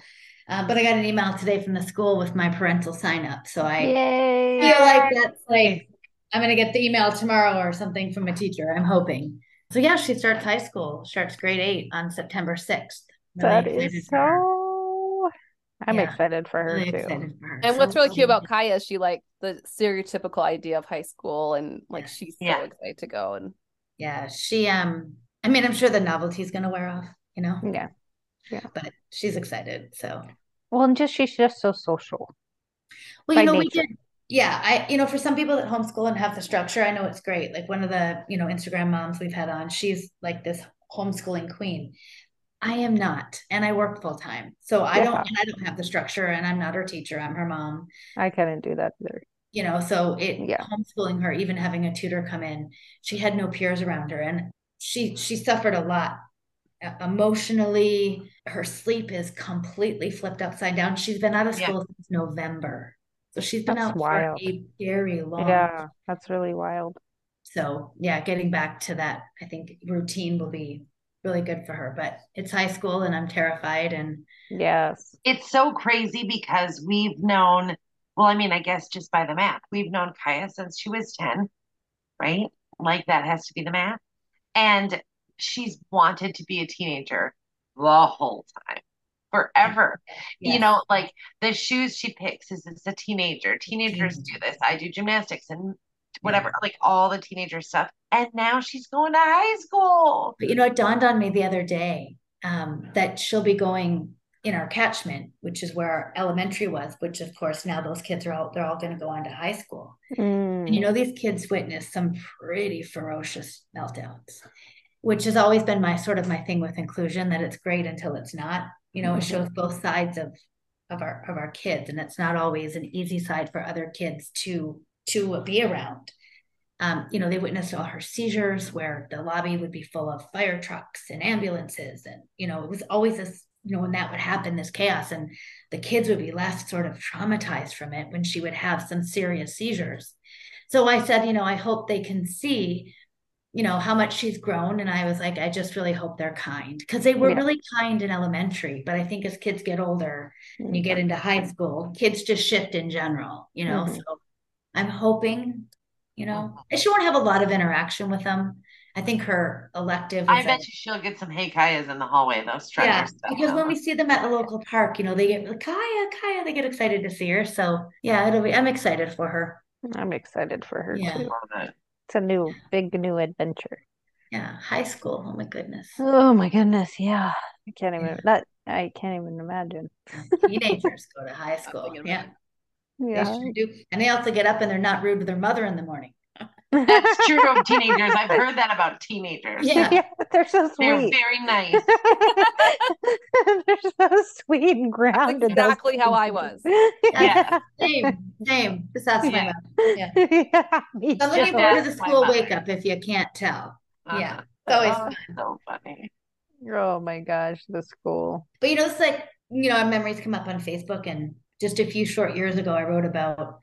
Uh, but I got an email today from the school with my parental sign up. So I Yay. feel like that's like, I'm going to get the email tomorrow or something from a teacher. I'm hoping. So yeah, she starts high school, starts grade eight on September 6th. Really That excited is for her. so. I'm Yeah. excited for her Really too. for her. And So what's really cute about Kya is she like the stereotypical idea of high school and like Yeah. she's Yeah. so excited to go and Yeah, she um I mean I'm sure the novelty's gonna wear off, you know, Yeah. Yeah. But she's excited. So Well, and just she's just so social. well, you know, we did yeah, I you know, for some people that homeschool and have the structure, I know it's great. Like one of the, you know, Instagram moms we've had on, she's like this homeschooling queen. I am not, and I work full time. So I don't I don't have the structure and I'm not her teacher, I'm her mom. I couldn't do that either. you know so it Yeah. homeschooling her even having a tutor come in she had no peers around her and she she suffered a lot uh, emotionally her sleep is completely flipped upside down she's been out of Yeah. school since november so she's been That's out wild. for a very long Yeah, that's really wild. so yeah getting back to that i think routine will be really good for her. But it's high school and I'm terrified and Yes. It's so crazy because we've known, well, I mean, I guess just by the math, we've known Kya since she was 10, right? Like that has to be the math. And she's wanted to be a teenager the whole time, forever. You know, like the shoes she picks is it's a teenager. Teenagers do this. I do gymnastics and whatever, like all the teenager stuff. And now she's going to high school. But you know, it dawned on me the other day um, that she'll be going in our catchment, which is where our elementary was, which of course now those kids are all they're all going to go on to high school. And you Mm. know, these kids witness some pretty ferocious meltdowns, which has always been my sort of my thing with inclusion, that it's great until it's not. You know, it Mhm. shows both sides of of our of our kids, and it's not always an easy side for other kids to to be around. Um, you know, they witnessed all her seizures where the lobby would be full of fire trucks and ambulances. And, you know, it was always this, you know, when that would happen, this chaos, and the kids would be left sort of traumatized from it when she would have some serious seizures. So I said, you know, I hope they can see, you know, how much she's grown. And I was like, I just really hope they're kind because they were Yeah. really kind in elementary. But I think as kids get older and you Mhm. get into high school, kids just shift in general, you know. Mhm. So I'm hoping, you know, and she won't have a lot of interaction with them. I think her elective I bet a- you she'll get some hey Kyas in the hallway, though. Stretcher yeah, stuff. because when we see them at the local park, you know, they get Kya, Kya, they get excited to see her. So yeah, it'll be. I'm excited for her. I'm excited for her Yeah. too. It's a new, big, new adventure. Yeah, high school. Oh my goodness, Oh my goodness, yeah. I can't even Yeah. that I can't even imagine. teenagers go to high school. thinking about Yeah, they Yeah. sure do, and they also get up and they're not rude to their mother in the morning. That's true of teenagers. I've heard that about teenagers. Yeah. Yeah, they're so sweet. They're very nice. They're so sweet and grounded. those exactly how I was. Yeah. Same, same. Just ask my Yeah. mom. Yeah. Yeah, me I'm looking too. forward to the school wake up if you can't tell. Yeah, Uh-huh. it's always Oh, fun. so funny. Oh my gosh, the school. But you know, it's like, you know, our memories come up on Facebook. And just a few short years ago, I wrote about,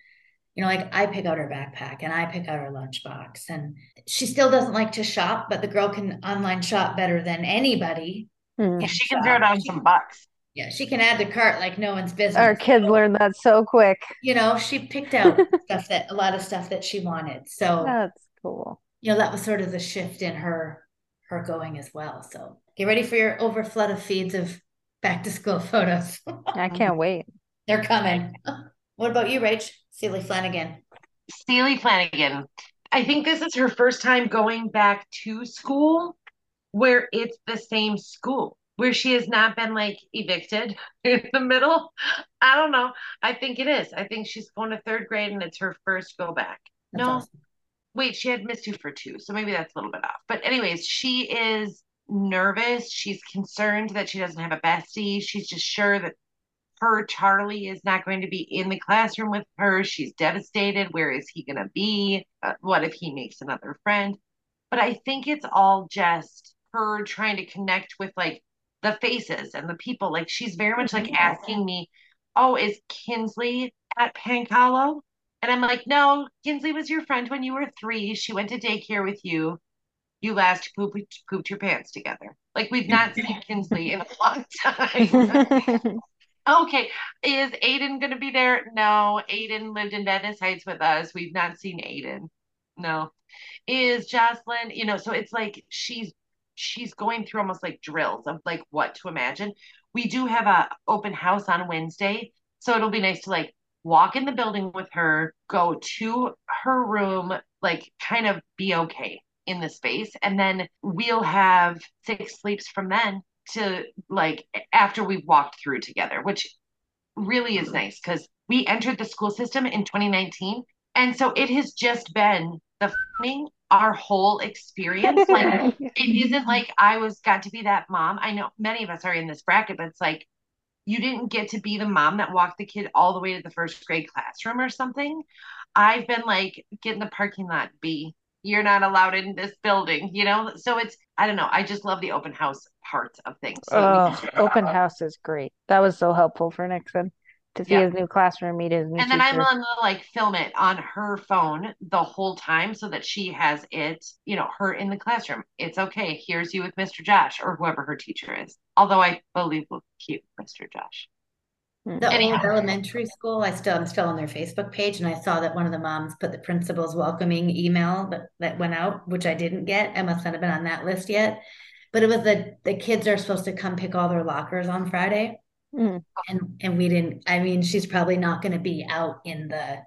you know, like I pick out her backpack and I pick out her lunchbox. And she still doesn't like to shop, but the girl can online shop better than anybody. Hmm. can She can shop. throw down She- some bucks. Yeah, she can add to cart like no one's business. Our kids learn that so quick. You know, she picked out stuff that a lot of stuff that she wanted. So, That's cool. you know, that was sort of the shift in her her going as well. So get ready for your overflood of feeds of back to school photos. I can't wait. They're coming. What about you, Rach? Celie Flanagan. Steely Flanagan. I think this is her first time going back to school where it's the same school, where she has not been like evicted in the middle. I don't know. I think it is. I think she's going to third grade and it's her first go back. That's no, awesome. wait, she had missed you for two, so maybe that's a little bit off. But anyways, she is nervous. She's concerned that she doesn't have a bestie. She's just sure that her Charlie is not going to be in the classroom with her. She's devastated. Where is he going to be? Uh, what if he makes another friend? But I think it's all just her trying to connect with like the faces and the people. Like she's very much like asking me, "Oh, is Kinsley at Pancalo?" And I'm like, "No, Kinsley was your friend when you were three. She went to daycare with you. You last pooped, pooped your pants together. Like we've not seen Kinsley in a long time." Okay, is Aiden going to be there? No, Aiden lived in Venice Heights with us. We've not seen Aiden. No. Is Jocelyn, you know, so it's like she's she's going through almost like drills of like what to imagine. We do have a open house on Wednesday, so it'll be nice to like walk in the building with her, go to her room, like kind of be okay in the space, and then we'll have six sleeps from then to like after we've walked through together, which really is mm-hmm. nice because we entered the school system in 2019. And so it has just been the f***ing our whole experience. Like it isn't like I was got to be that mom. I know many of us are in this bracket, but it's like you didn't get to be the mom that walked the kid all the way to the first grade classroom or something. I've been like, get in the parking lot, B. You're not allowed in this building, you know? So it's, I don't know. I just love the open house part of things. So Oh, just- open house is great. That was so helpful for Nixon. to see Yeah. his new classroom, meet his new And then I'm gonna like film it on her phone the whole time so that she has it, you know, her in the classroom. It's okay. Here's you with Mr. Josh or whoever her teacher is. Although I believe we'll keep Mr. Josh. The Anyhow. old elementary school, I still I'm still on their Facebook page, and I saw that one of the moms put the principal's welcoming email that, that went out, which I didn't get. I must not have been on that list yet. But it was the the kids are supposed to come pick all their lockers on Friday. Mm. And and we didn't, I mean, she's probably not gonna be out in the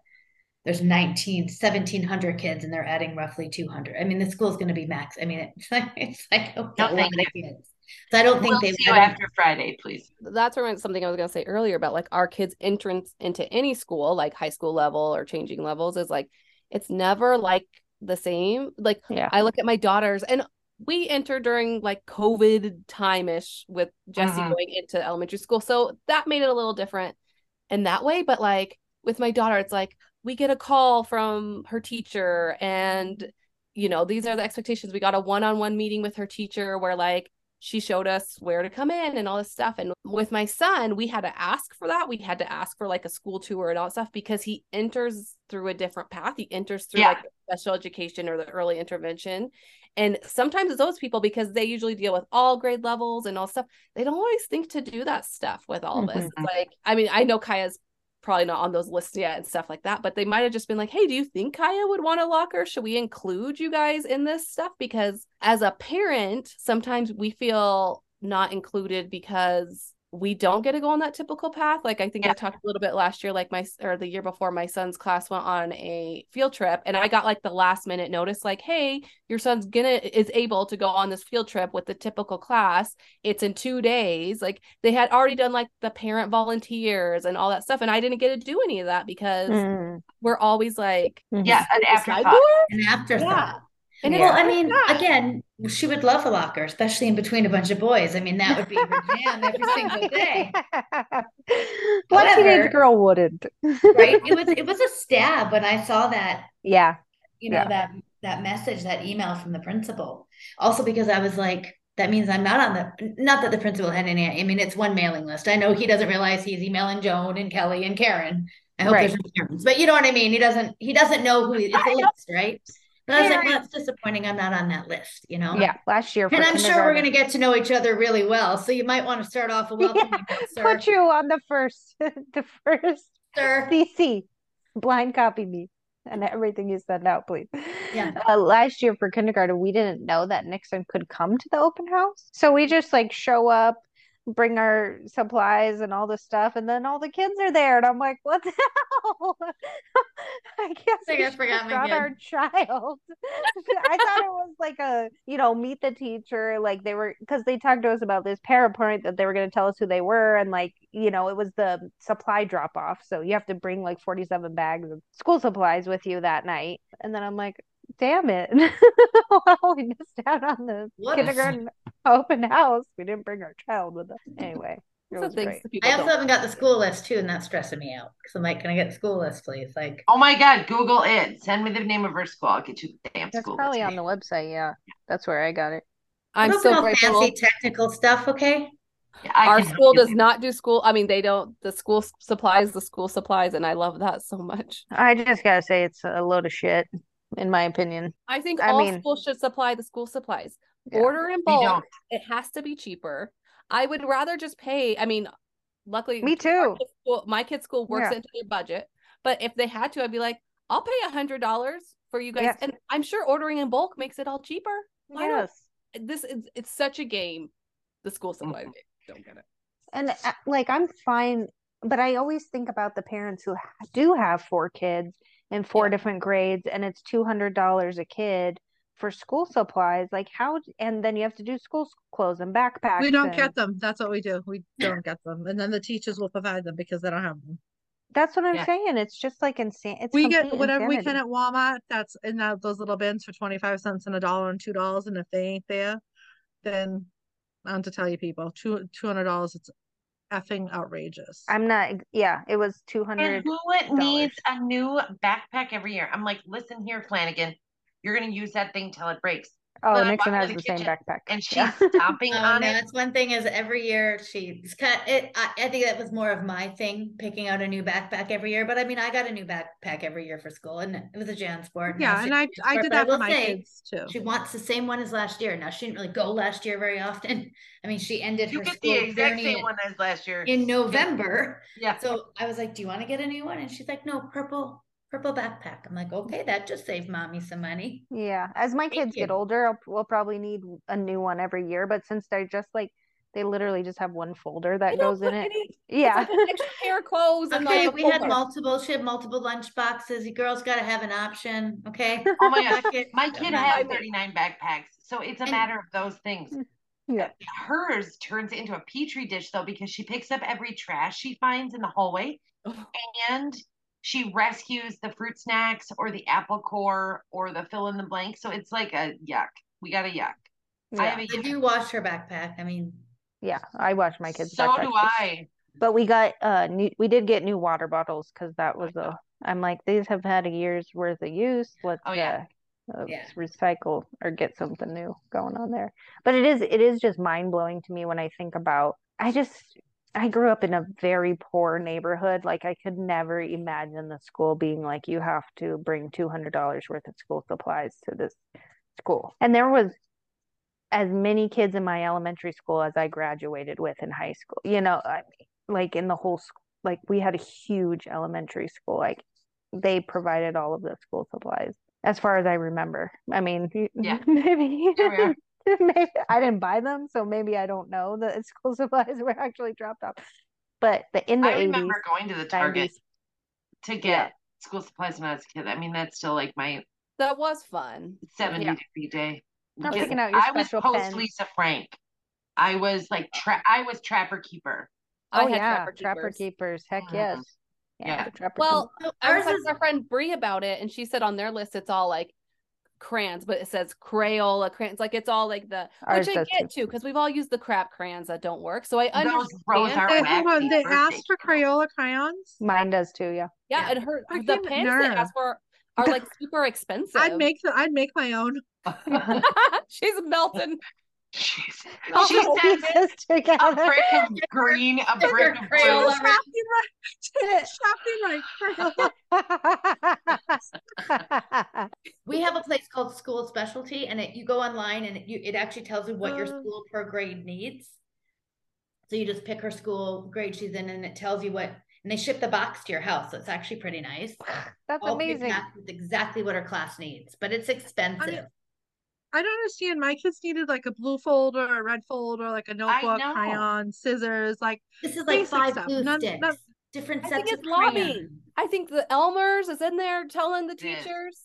there's 19, 1700 kids and they're adding roughly 200. I mean, the school's gonna be max. I mean, it's like it's like a No, lot of kids. So I don't think We'll they see you after Friday, please. That's reminds something I was gonna say earlier about like our kids' entrance into any school, like high school level or changing levels, is like it's never like the same. Like Yeah. I look at my daughters and we enter during like COVID time ish with Jesse Mhm. going into elementary school. So that made it a little different in that way. But like with my daughter, it's like we get a call from her teacher and you know, these are the expectations. We got a one on one meeting with her teacher where like she showed us where to come in and all this stuff. And with my son, we had to ask for that. We had to ask for like a school tour and all that stuff because he enters through a different path. He enters through Yeah. like special education or the early intervention. And sometimes it's those people because they usually deal with all grade levels and all stuff. They don't always think to do that stuff with all this. Mhm. It's like, I mean, I know Kya's probably not on those lists yet and stuff like that, but they might have just been like, hey, do you think Kya would want a locker? Should we include you guys in this stuff? Because as a parent, sometimes we feel not included because we don't get to go on that typical path. Like I think I talked a little bit last year, like my or the year before, my son's class went on a field trip, and I got like the last minute notice, like, "Hey, your son's gonna is able to go on this field trip with the typical class. It's in two days." Like they had already done like the parent volunteers and all that stuff, and I didn't get to do any of that because Mm. we're always like, Mhm. Yeah, an "The side afterthought. an afterthought. Yeah. And Yeah. Well, I mean, again, she would love a locker, especially in between a bunch of boys. I mean, that would be her jam every single day, what However- teenage girl wouldn't? right? It was it was a stab when I saw that, Yeah. you know, Yeah. that that message, that email from the principal. Also because I was like, that means I'm not on the not that the principal had any. I mean, it's one mailing list. I know he doesn't realize he's emailing Joan and Kelly and Karen. I hope Right. there's no Karens, but you know what I mean. He doesn't. He doesn't know who. It's a list, right? But I was like, well, that's disappointing. I'm not on that list, you know. Yeah. Last year. And I'm sure we're going to get to know each other really well. So you might want to start off a welcome Yeah, sir. Put you on the first, the first sir. CC. Blind copy me and everything you send out, please. Yeah. Uh, last year for kindergarten, we didn't know that Nixon could come to the open house. So we just like show up, bring our supplies and all the stuff, and then all the kids are there. And I'm like, what the hell? I guess I we guess forgot my kid. our child. I thought it was like a, you know, meet the teacher. Like they were, because they talked to us about this powerpoint that they were going to tell us who they were. And like, you know, it was the supply drop off. So you have to bring like 47 bags of school supplies with you that night. And then I'm like, damn it. well, we missed out on the Whoops. kindergarten open house. We didn't bring our child with us. Anyway, it So was things great. that people I also haven't got the school list too, and that's stressing me out. Because I'm like, can I get the school list, please? Like, Oh my God, Google it. Send me the name of her school. I'll get you the damn That's school. probably list. on the website. Yeah, that's where I got it. I'm look at so all grateful. fancy technical stuff, okay? Yeah, Our school does with not do school. I mean, they don't. The school supplies the school supplies, and I love that so much. I just gotta say it's a load of shit, in my opinion. I think I all mean- schools should supply the school supplies. Yeah. Order in bulk. It has to be cheaper. I would rather just pay. I mean, luckily, Me too. kid's school, my kid's school works Yeah. into their budget. But if they had to, I'd be like, I'll pay a hundred dollars for you guys, Yes. and I'm sure ordering in bulk makes it all cheaper. Why not? Yes. This is it's such a game. The school supplies Mhm. Don't get it. And uh, like I'm fine, but I always think about the parents who do have four kids in four Yeah. different grades and it's $200 a kid for school supplies. Like how and then you have to do school clothes and backpacks. We don't and get them. That's what we do. We don't get them. And then the teachers will provide them because they don't have them. That's what I'm Yeah. saying. It's just like insane. It's we get complete whatever we can at Walmart. That's in that, those little bins for 25 cents and a dollar and two dollars. And if they ain't there, then I'm to tell you people, two $200, it's effing outrageous. I'm not yeah, it was And 200 who needs a new backpack every year? I'm like, listen here, Flanagan. You're gonna use that thing till it breaks. Oh, When I Nixon has the the same backpack. and she's Yeah. stomping Oh, on no, it. that's one thing is every year she's kind it I, I think that was more of my thing, picking out a new backpack every year. But I mean I got a new backpack every year for school and it was a Jansport. Yeah, and same I I did but I that for my say, kids too. She wants the same one as last year. Now she didn't really go last year very often. I mean she ended You her get school the exact same in- one as last year. in November. Yeah. So I was like, "Do you want to get a new one?" And she's like, "No, purple, purple backpack." I'm like, "Okay, that just saved mommy some money." Yeah, as my kids get older, I'll, we'll probably need a new one every year. But since they're just like, they literally just have one folder that They goes in put it. any- Yeah. It's like extra pair of clothes and Okay, like a we had multiple. She had multiple lunch boxes. You girls got to have an option. Okay. Oh my gosh. My kid has 39 backpacks. So it's a And- matter of those things. Yeah. Hers turns into a petri dish though because she picks up every trash she finds in the hallway Oh. and she rescues the fruit snacks or the apple core or the fill in the blank. So it's like a yuck. We got a yuck. I have a I yuck. do wash her backpack. I mean, Yeah. I wash my kids' So backpacks do too. I. But we got uh new we did get new water bottles because that was a I'm like these have had a year's worth of use. Let's Oh, yeah. uh, uh, Yeah. recycle or get something new going on there. But it is it is just mind blowing to me when I think about I just I grew up in a very poor neighborhood. Like I could never imagine the school being like you have to bring two hundred dollars worth of school supplies to this school. And there was as many kids in my elementary school as I graduated with in high school. You know, I like in the whole school, like we had a huge elementary school. Like they provided all of the school supplies, as far as I remember. I mean, Yeah. maybe, Here we are. maybe I didn't buy them, so maybe I don't know that school supplies were actually dropped off. But the in the I eighties, remember going to the Target nineties, to get Yeah. school supplies when I was a kid. I mean, that's still like my That was fun. 70 Yeah. degree day. Or Because out your I was special post pen. Lisa Frank. I was like tra- I was trapper keeper. I Oh had yeah, Trapper Trapper Keepers. Keepers. Heck Mhm. yes. Yeah, Yeah. Well, I was ours talking is to my friend Brie about it, and she said on their list it's all like crayons, but it says Crayola crayons. Like it's all like the Ours which I get too, because we've all used the crap crayons that don't work. So I Those rose understand. art They, wax hold on, they asked for. Crayola crayons. Mine does too, yeah. Yeah, Yeah. and her I the can't pens they nerve. asked for are like super expensive. I'd make the I'd make my own. She's melting. Jeez. Oh, She no. says Pieces a together. brick of green, a brick of blue. Shopping right. Shopping right. We have a place called School Specialty, and it you go online and it, you it actually tells you what your Uh. school per grade needs. So you just pick her school grade she's in, and it tells you what, and they ship the box to your house. So it's actually pretty nice. That's All amazing. pre-packed exactly what her class needs, but it's expensive. I don't understand. My kids needed like a blue folder, a red folder, like a notebook, know. crayon, scissors, like This is like basic five stuff. glue None- sticks, none- different I sets think of it's lobbying. crayons. I think the Elmers is in there telling the It is. teachers,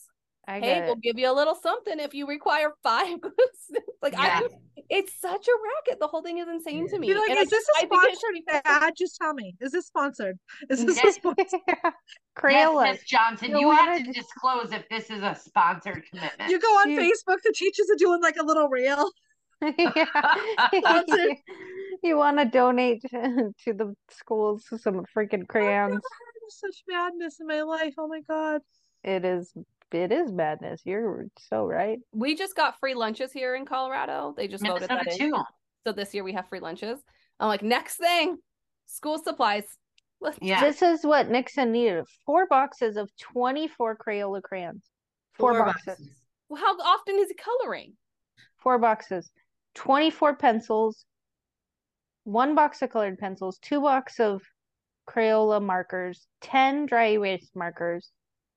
I "Hey, we'll it. give you a little something if you require five." like I, Yeah. just- it's such a racket. The whole thing is insane to me. Be like, And I is this just- a I think it- sponsored ad? Just tell me. Is this sponsored? Is this a Yes. sponsor? Yes, Crayola. Miss Johnson, You you have wanna to disclose if this is a sponsored commitment. You go on Dude. Facebook, the teachers are doing like a little reel. Sponsored. Yeah. You want to donate to the schools some freaking crayons. There's such madness in my life. Oh my god. It is it is madness. You're so right. we just got free lunches here in Colorado. They just voted Minnesota that in. too. So this year we have free lunches. I'm like, next thing, school supplies. Let's- Yeah. This is what Nixon needed. Four boxes of 24 Crayola crayons. Four, boxes. Well, how often is he coloring? Four boxes. 24 pencils. One box of colored pencils, two box of Crayola markers, 10 dry erase markers,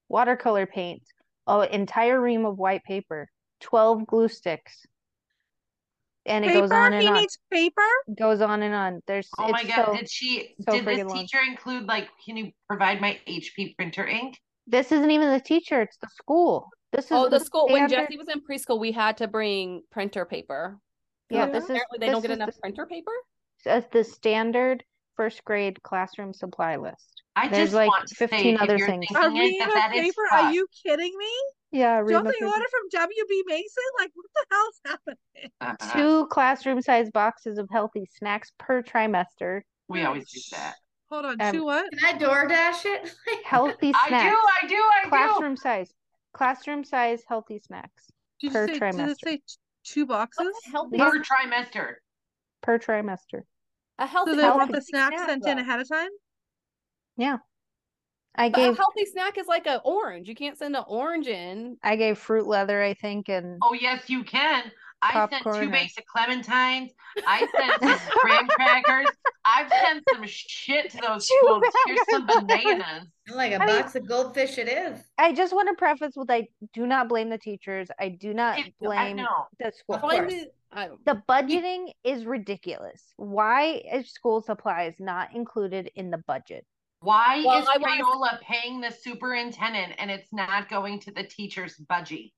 watercolor paints, an entire ream of white paper, 12 glue sticks. And it paper? goes on and he on. needs paper? goes on and on. There's Oh my god, so did she so did this friggin' long. teacher include like can you provide my HP printer ink? this isn't even the teacher, it's the school. This is Oh, the school. When Jesse was in preschool, we had to bring printer paper. Yeah, Yeah. this is Apparently, they don't get enough the, printer paper. as the standard first grade classroom supply list. I There's just like want to 15 say other things. A it, ream that of paper? fucked. Are you kidding me? Yeah, Don't they paper. order from WB Mason? Like, what the hell's happening? Uh-uh. two classroom sized boxes of healthy snacks per trimester. We always do that. Hold on, Um, two what? Can I DoorDash it? Healthy snacks. I do, I do, I do. classroom size. Classroom size healthy snacks Did per you say, did it say two boxes. Healthy, Per trimester. per trimester. a healthy, So they healthy want the snacks snack, sent in ahead of time. I But a gave healthy snack is like an orange. You can't send an orange in. I gave fruit leather, I think, and Oh yes, you can. I sent two or- bags of clementines. I sent some graham crackers. I've sent some shit to those Two schools. Here's some bananas. Like a I mean- box of goldfish it is. I just want to preface with I do not blame the teachers. I do not It- blame the school. Of course. the- um, The budgeting is ridiculous. Why is school supplies not included in the budget? Why Well, is I wanna- Crayola paying the superintendent and it's not going to the teacher's budget?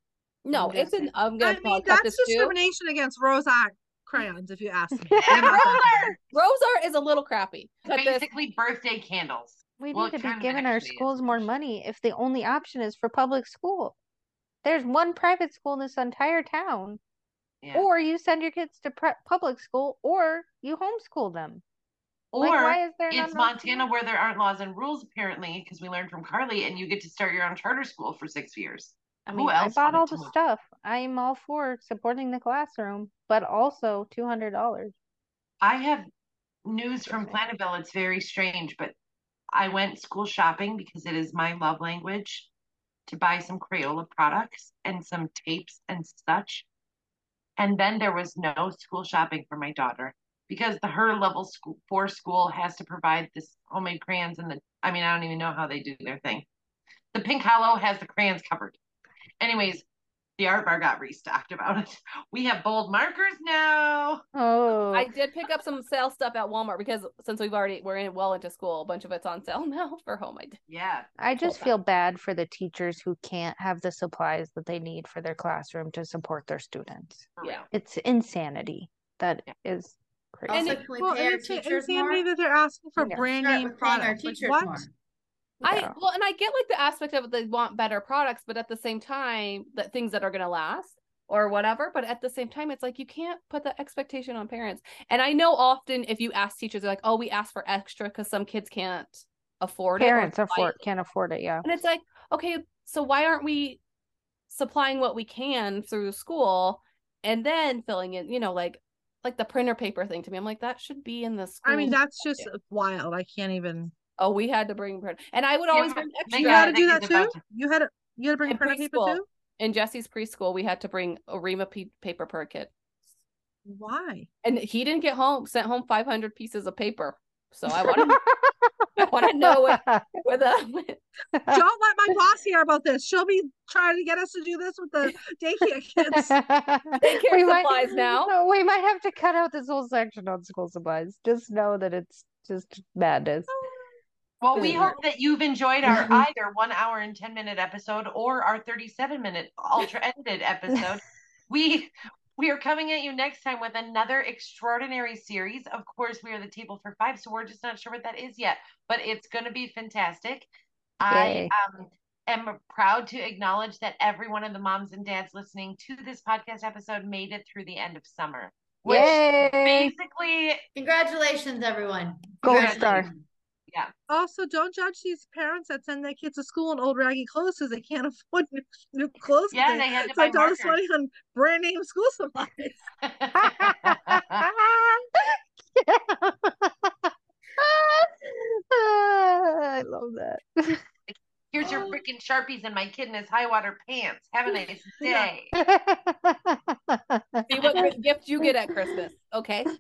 No, it's an. I'm gonna I mean, that's this too. discrimination against Rose Art crayons, if you ask me. Yeah, They're not that bad. Rose art is a little crappy. But this, Basically, birthday candles. We Well, need to it be giving our actually is schools more money if the only option is for public school. There's one private school in this entire town, Yeah. or you send your kids to pre- public school, or you homeschool them. Or like, why is there it's Montana where there aren't laws and rules apparently, because we learned from Carly, and you get to start your own charter school for six years. I mean, I bought all the stuff. I am all for supporting the classroom, but also two hundred dollars. I have news from Okay. FlanaVille. It's very strange, but I went school shopping because it is my love language to buy some Crayola products and some tapes and such. And then there was no school shopping for my daughter because the her level school four school has to provide this homemade crayons and the I mean I don't even know how they do their thing. The Pink Hollow has the crayons covered. Anyways, the art bar got restocked about it. We have bold markers now. Oh, I did pick up some sale stuff at Walmart because since we've already we're in well into school, a bunch of it's on sale now for home. I did. Yeah. I just that. feel bad for the teachers who can't have the supplies that they need for their classroom to support their students. Yeah. It's insanity. That Yeah. is crazy. Also, it- we Well, pay and our it's teachers insanity more? that they're asking for Yeah. brand Start name with paying our products. Like, what? more. I Yeah. well, and I get like the aspect of they want better products, but at the same time, that things that are gonna last or whatever. But at the same time, it's like you can't put the expectation on parents. And I know often if you ask teachers, they're like, "Oh, we ask for extra because some kids can't afford it." or Parents buy afford can't afford it. Yeah. And it's like, okay, so why aren't we supplying what we can through school and then filling in, you know, like like the printer paper thing to me. I'm like, that should be in the school. I mean, that's just budget. wild. I can't even. oh, we had to bring print. And I would always but bring they You extra. got to do that too. You had to. You had to bring In printer paper too. in Jesse's preschool, we had to bring a ream of paper per kid. Why? And he didn't get home, sent home 500 pieces of paper. So I want to I want to know what, with a Don't let my boss hear about this. She'll be trying to get us to do this with the daycare kids. Daycare We might- supplies now. we might have to cut out this whole section on school supplies. Just know that it's just madness. Well, we Mhm. hope that you've enjoyed our either one hour and 10 minute episode or our 37 minute ultra edited episode. we we are coming at you next time with another extraordinary series. Of course, we are the table for five, so we're just not sure what that is yet, but it's going to be fantastic. I um, am proud to acknowledge that every one of the moms and dads listening to this podcast episode made it through the end of summer. Which Yay! basically Congratulations, everyone. Gold Congratulations. star. Also, don't judge these parents that send their kids to school in old raggy clothes because they can't afford new, new clothes. Yeah, today. they had to so buy don't markers. spend on brand name school supplies. I love that. Here's your freaking Sharpies and my kid in his high water pants. Have a nice Yeah. day. See what gift you get at Christmas. Okay.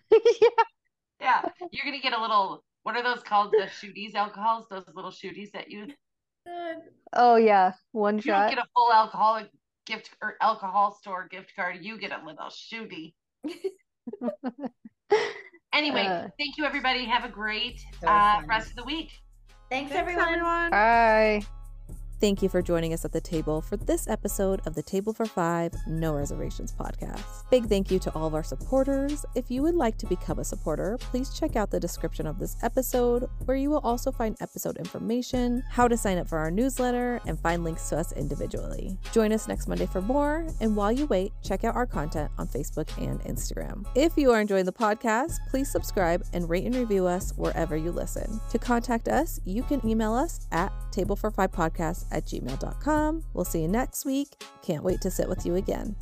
Yeah. Yeah. You're gonna get a little what are those called? The shooties alcohols, those little shooties that you. Oh yeah, one you don't get a full alcoholic gift or alcohol store gift card, you get a little shooty. Anyway, Uh. thank you everybody. Have a great uh, rest of the week. Thanks, Thanks, everyone. everyone. Bye. Thank you for joining us at the table for this episode of the Table for Five No Reservations podcast. Big thank you to all of our supporters. If you would like to become a supporter, please check out the description of this episode, where you will also find episode information, how to sign up for our newsletter, and find links to us individually. Join us next Monday for more, and while you wait, check out our content on Facebook and Instagram. If you are enjoying the podcast, please subscribe and rate and review us wherever you listen. To contact us, you can email us at table for five podcast at gmail.com. We'll see you next week. Can't wait to sit with you again.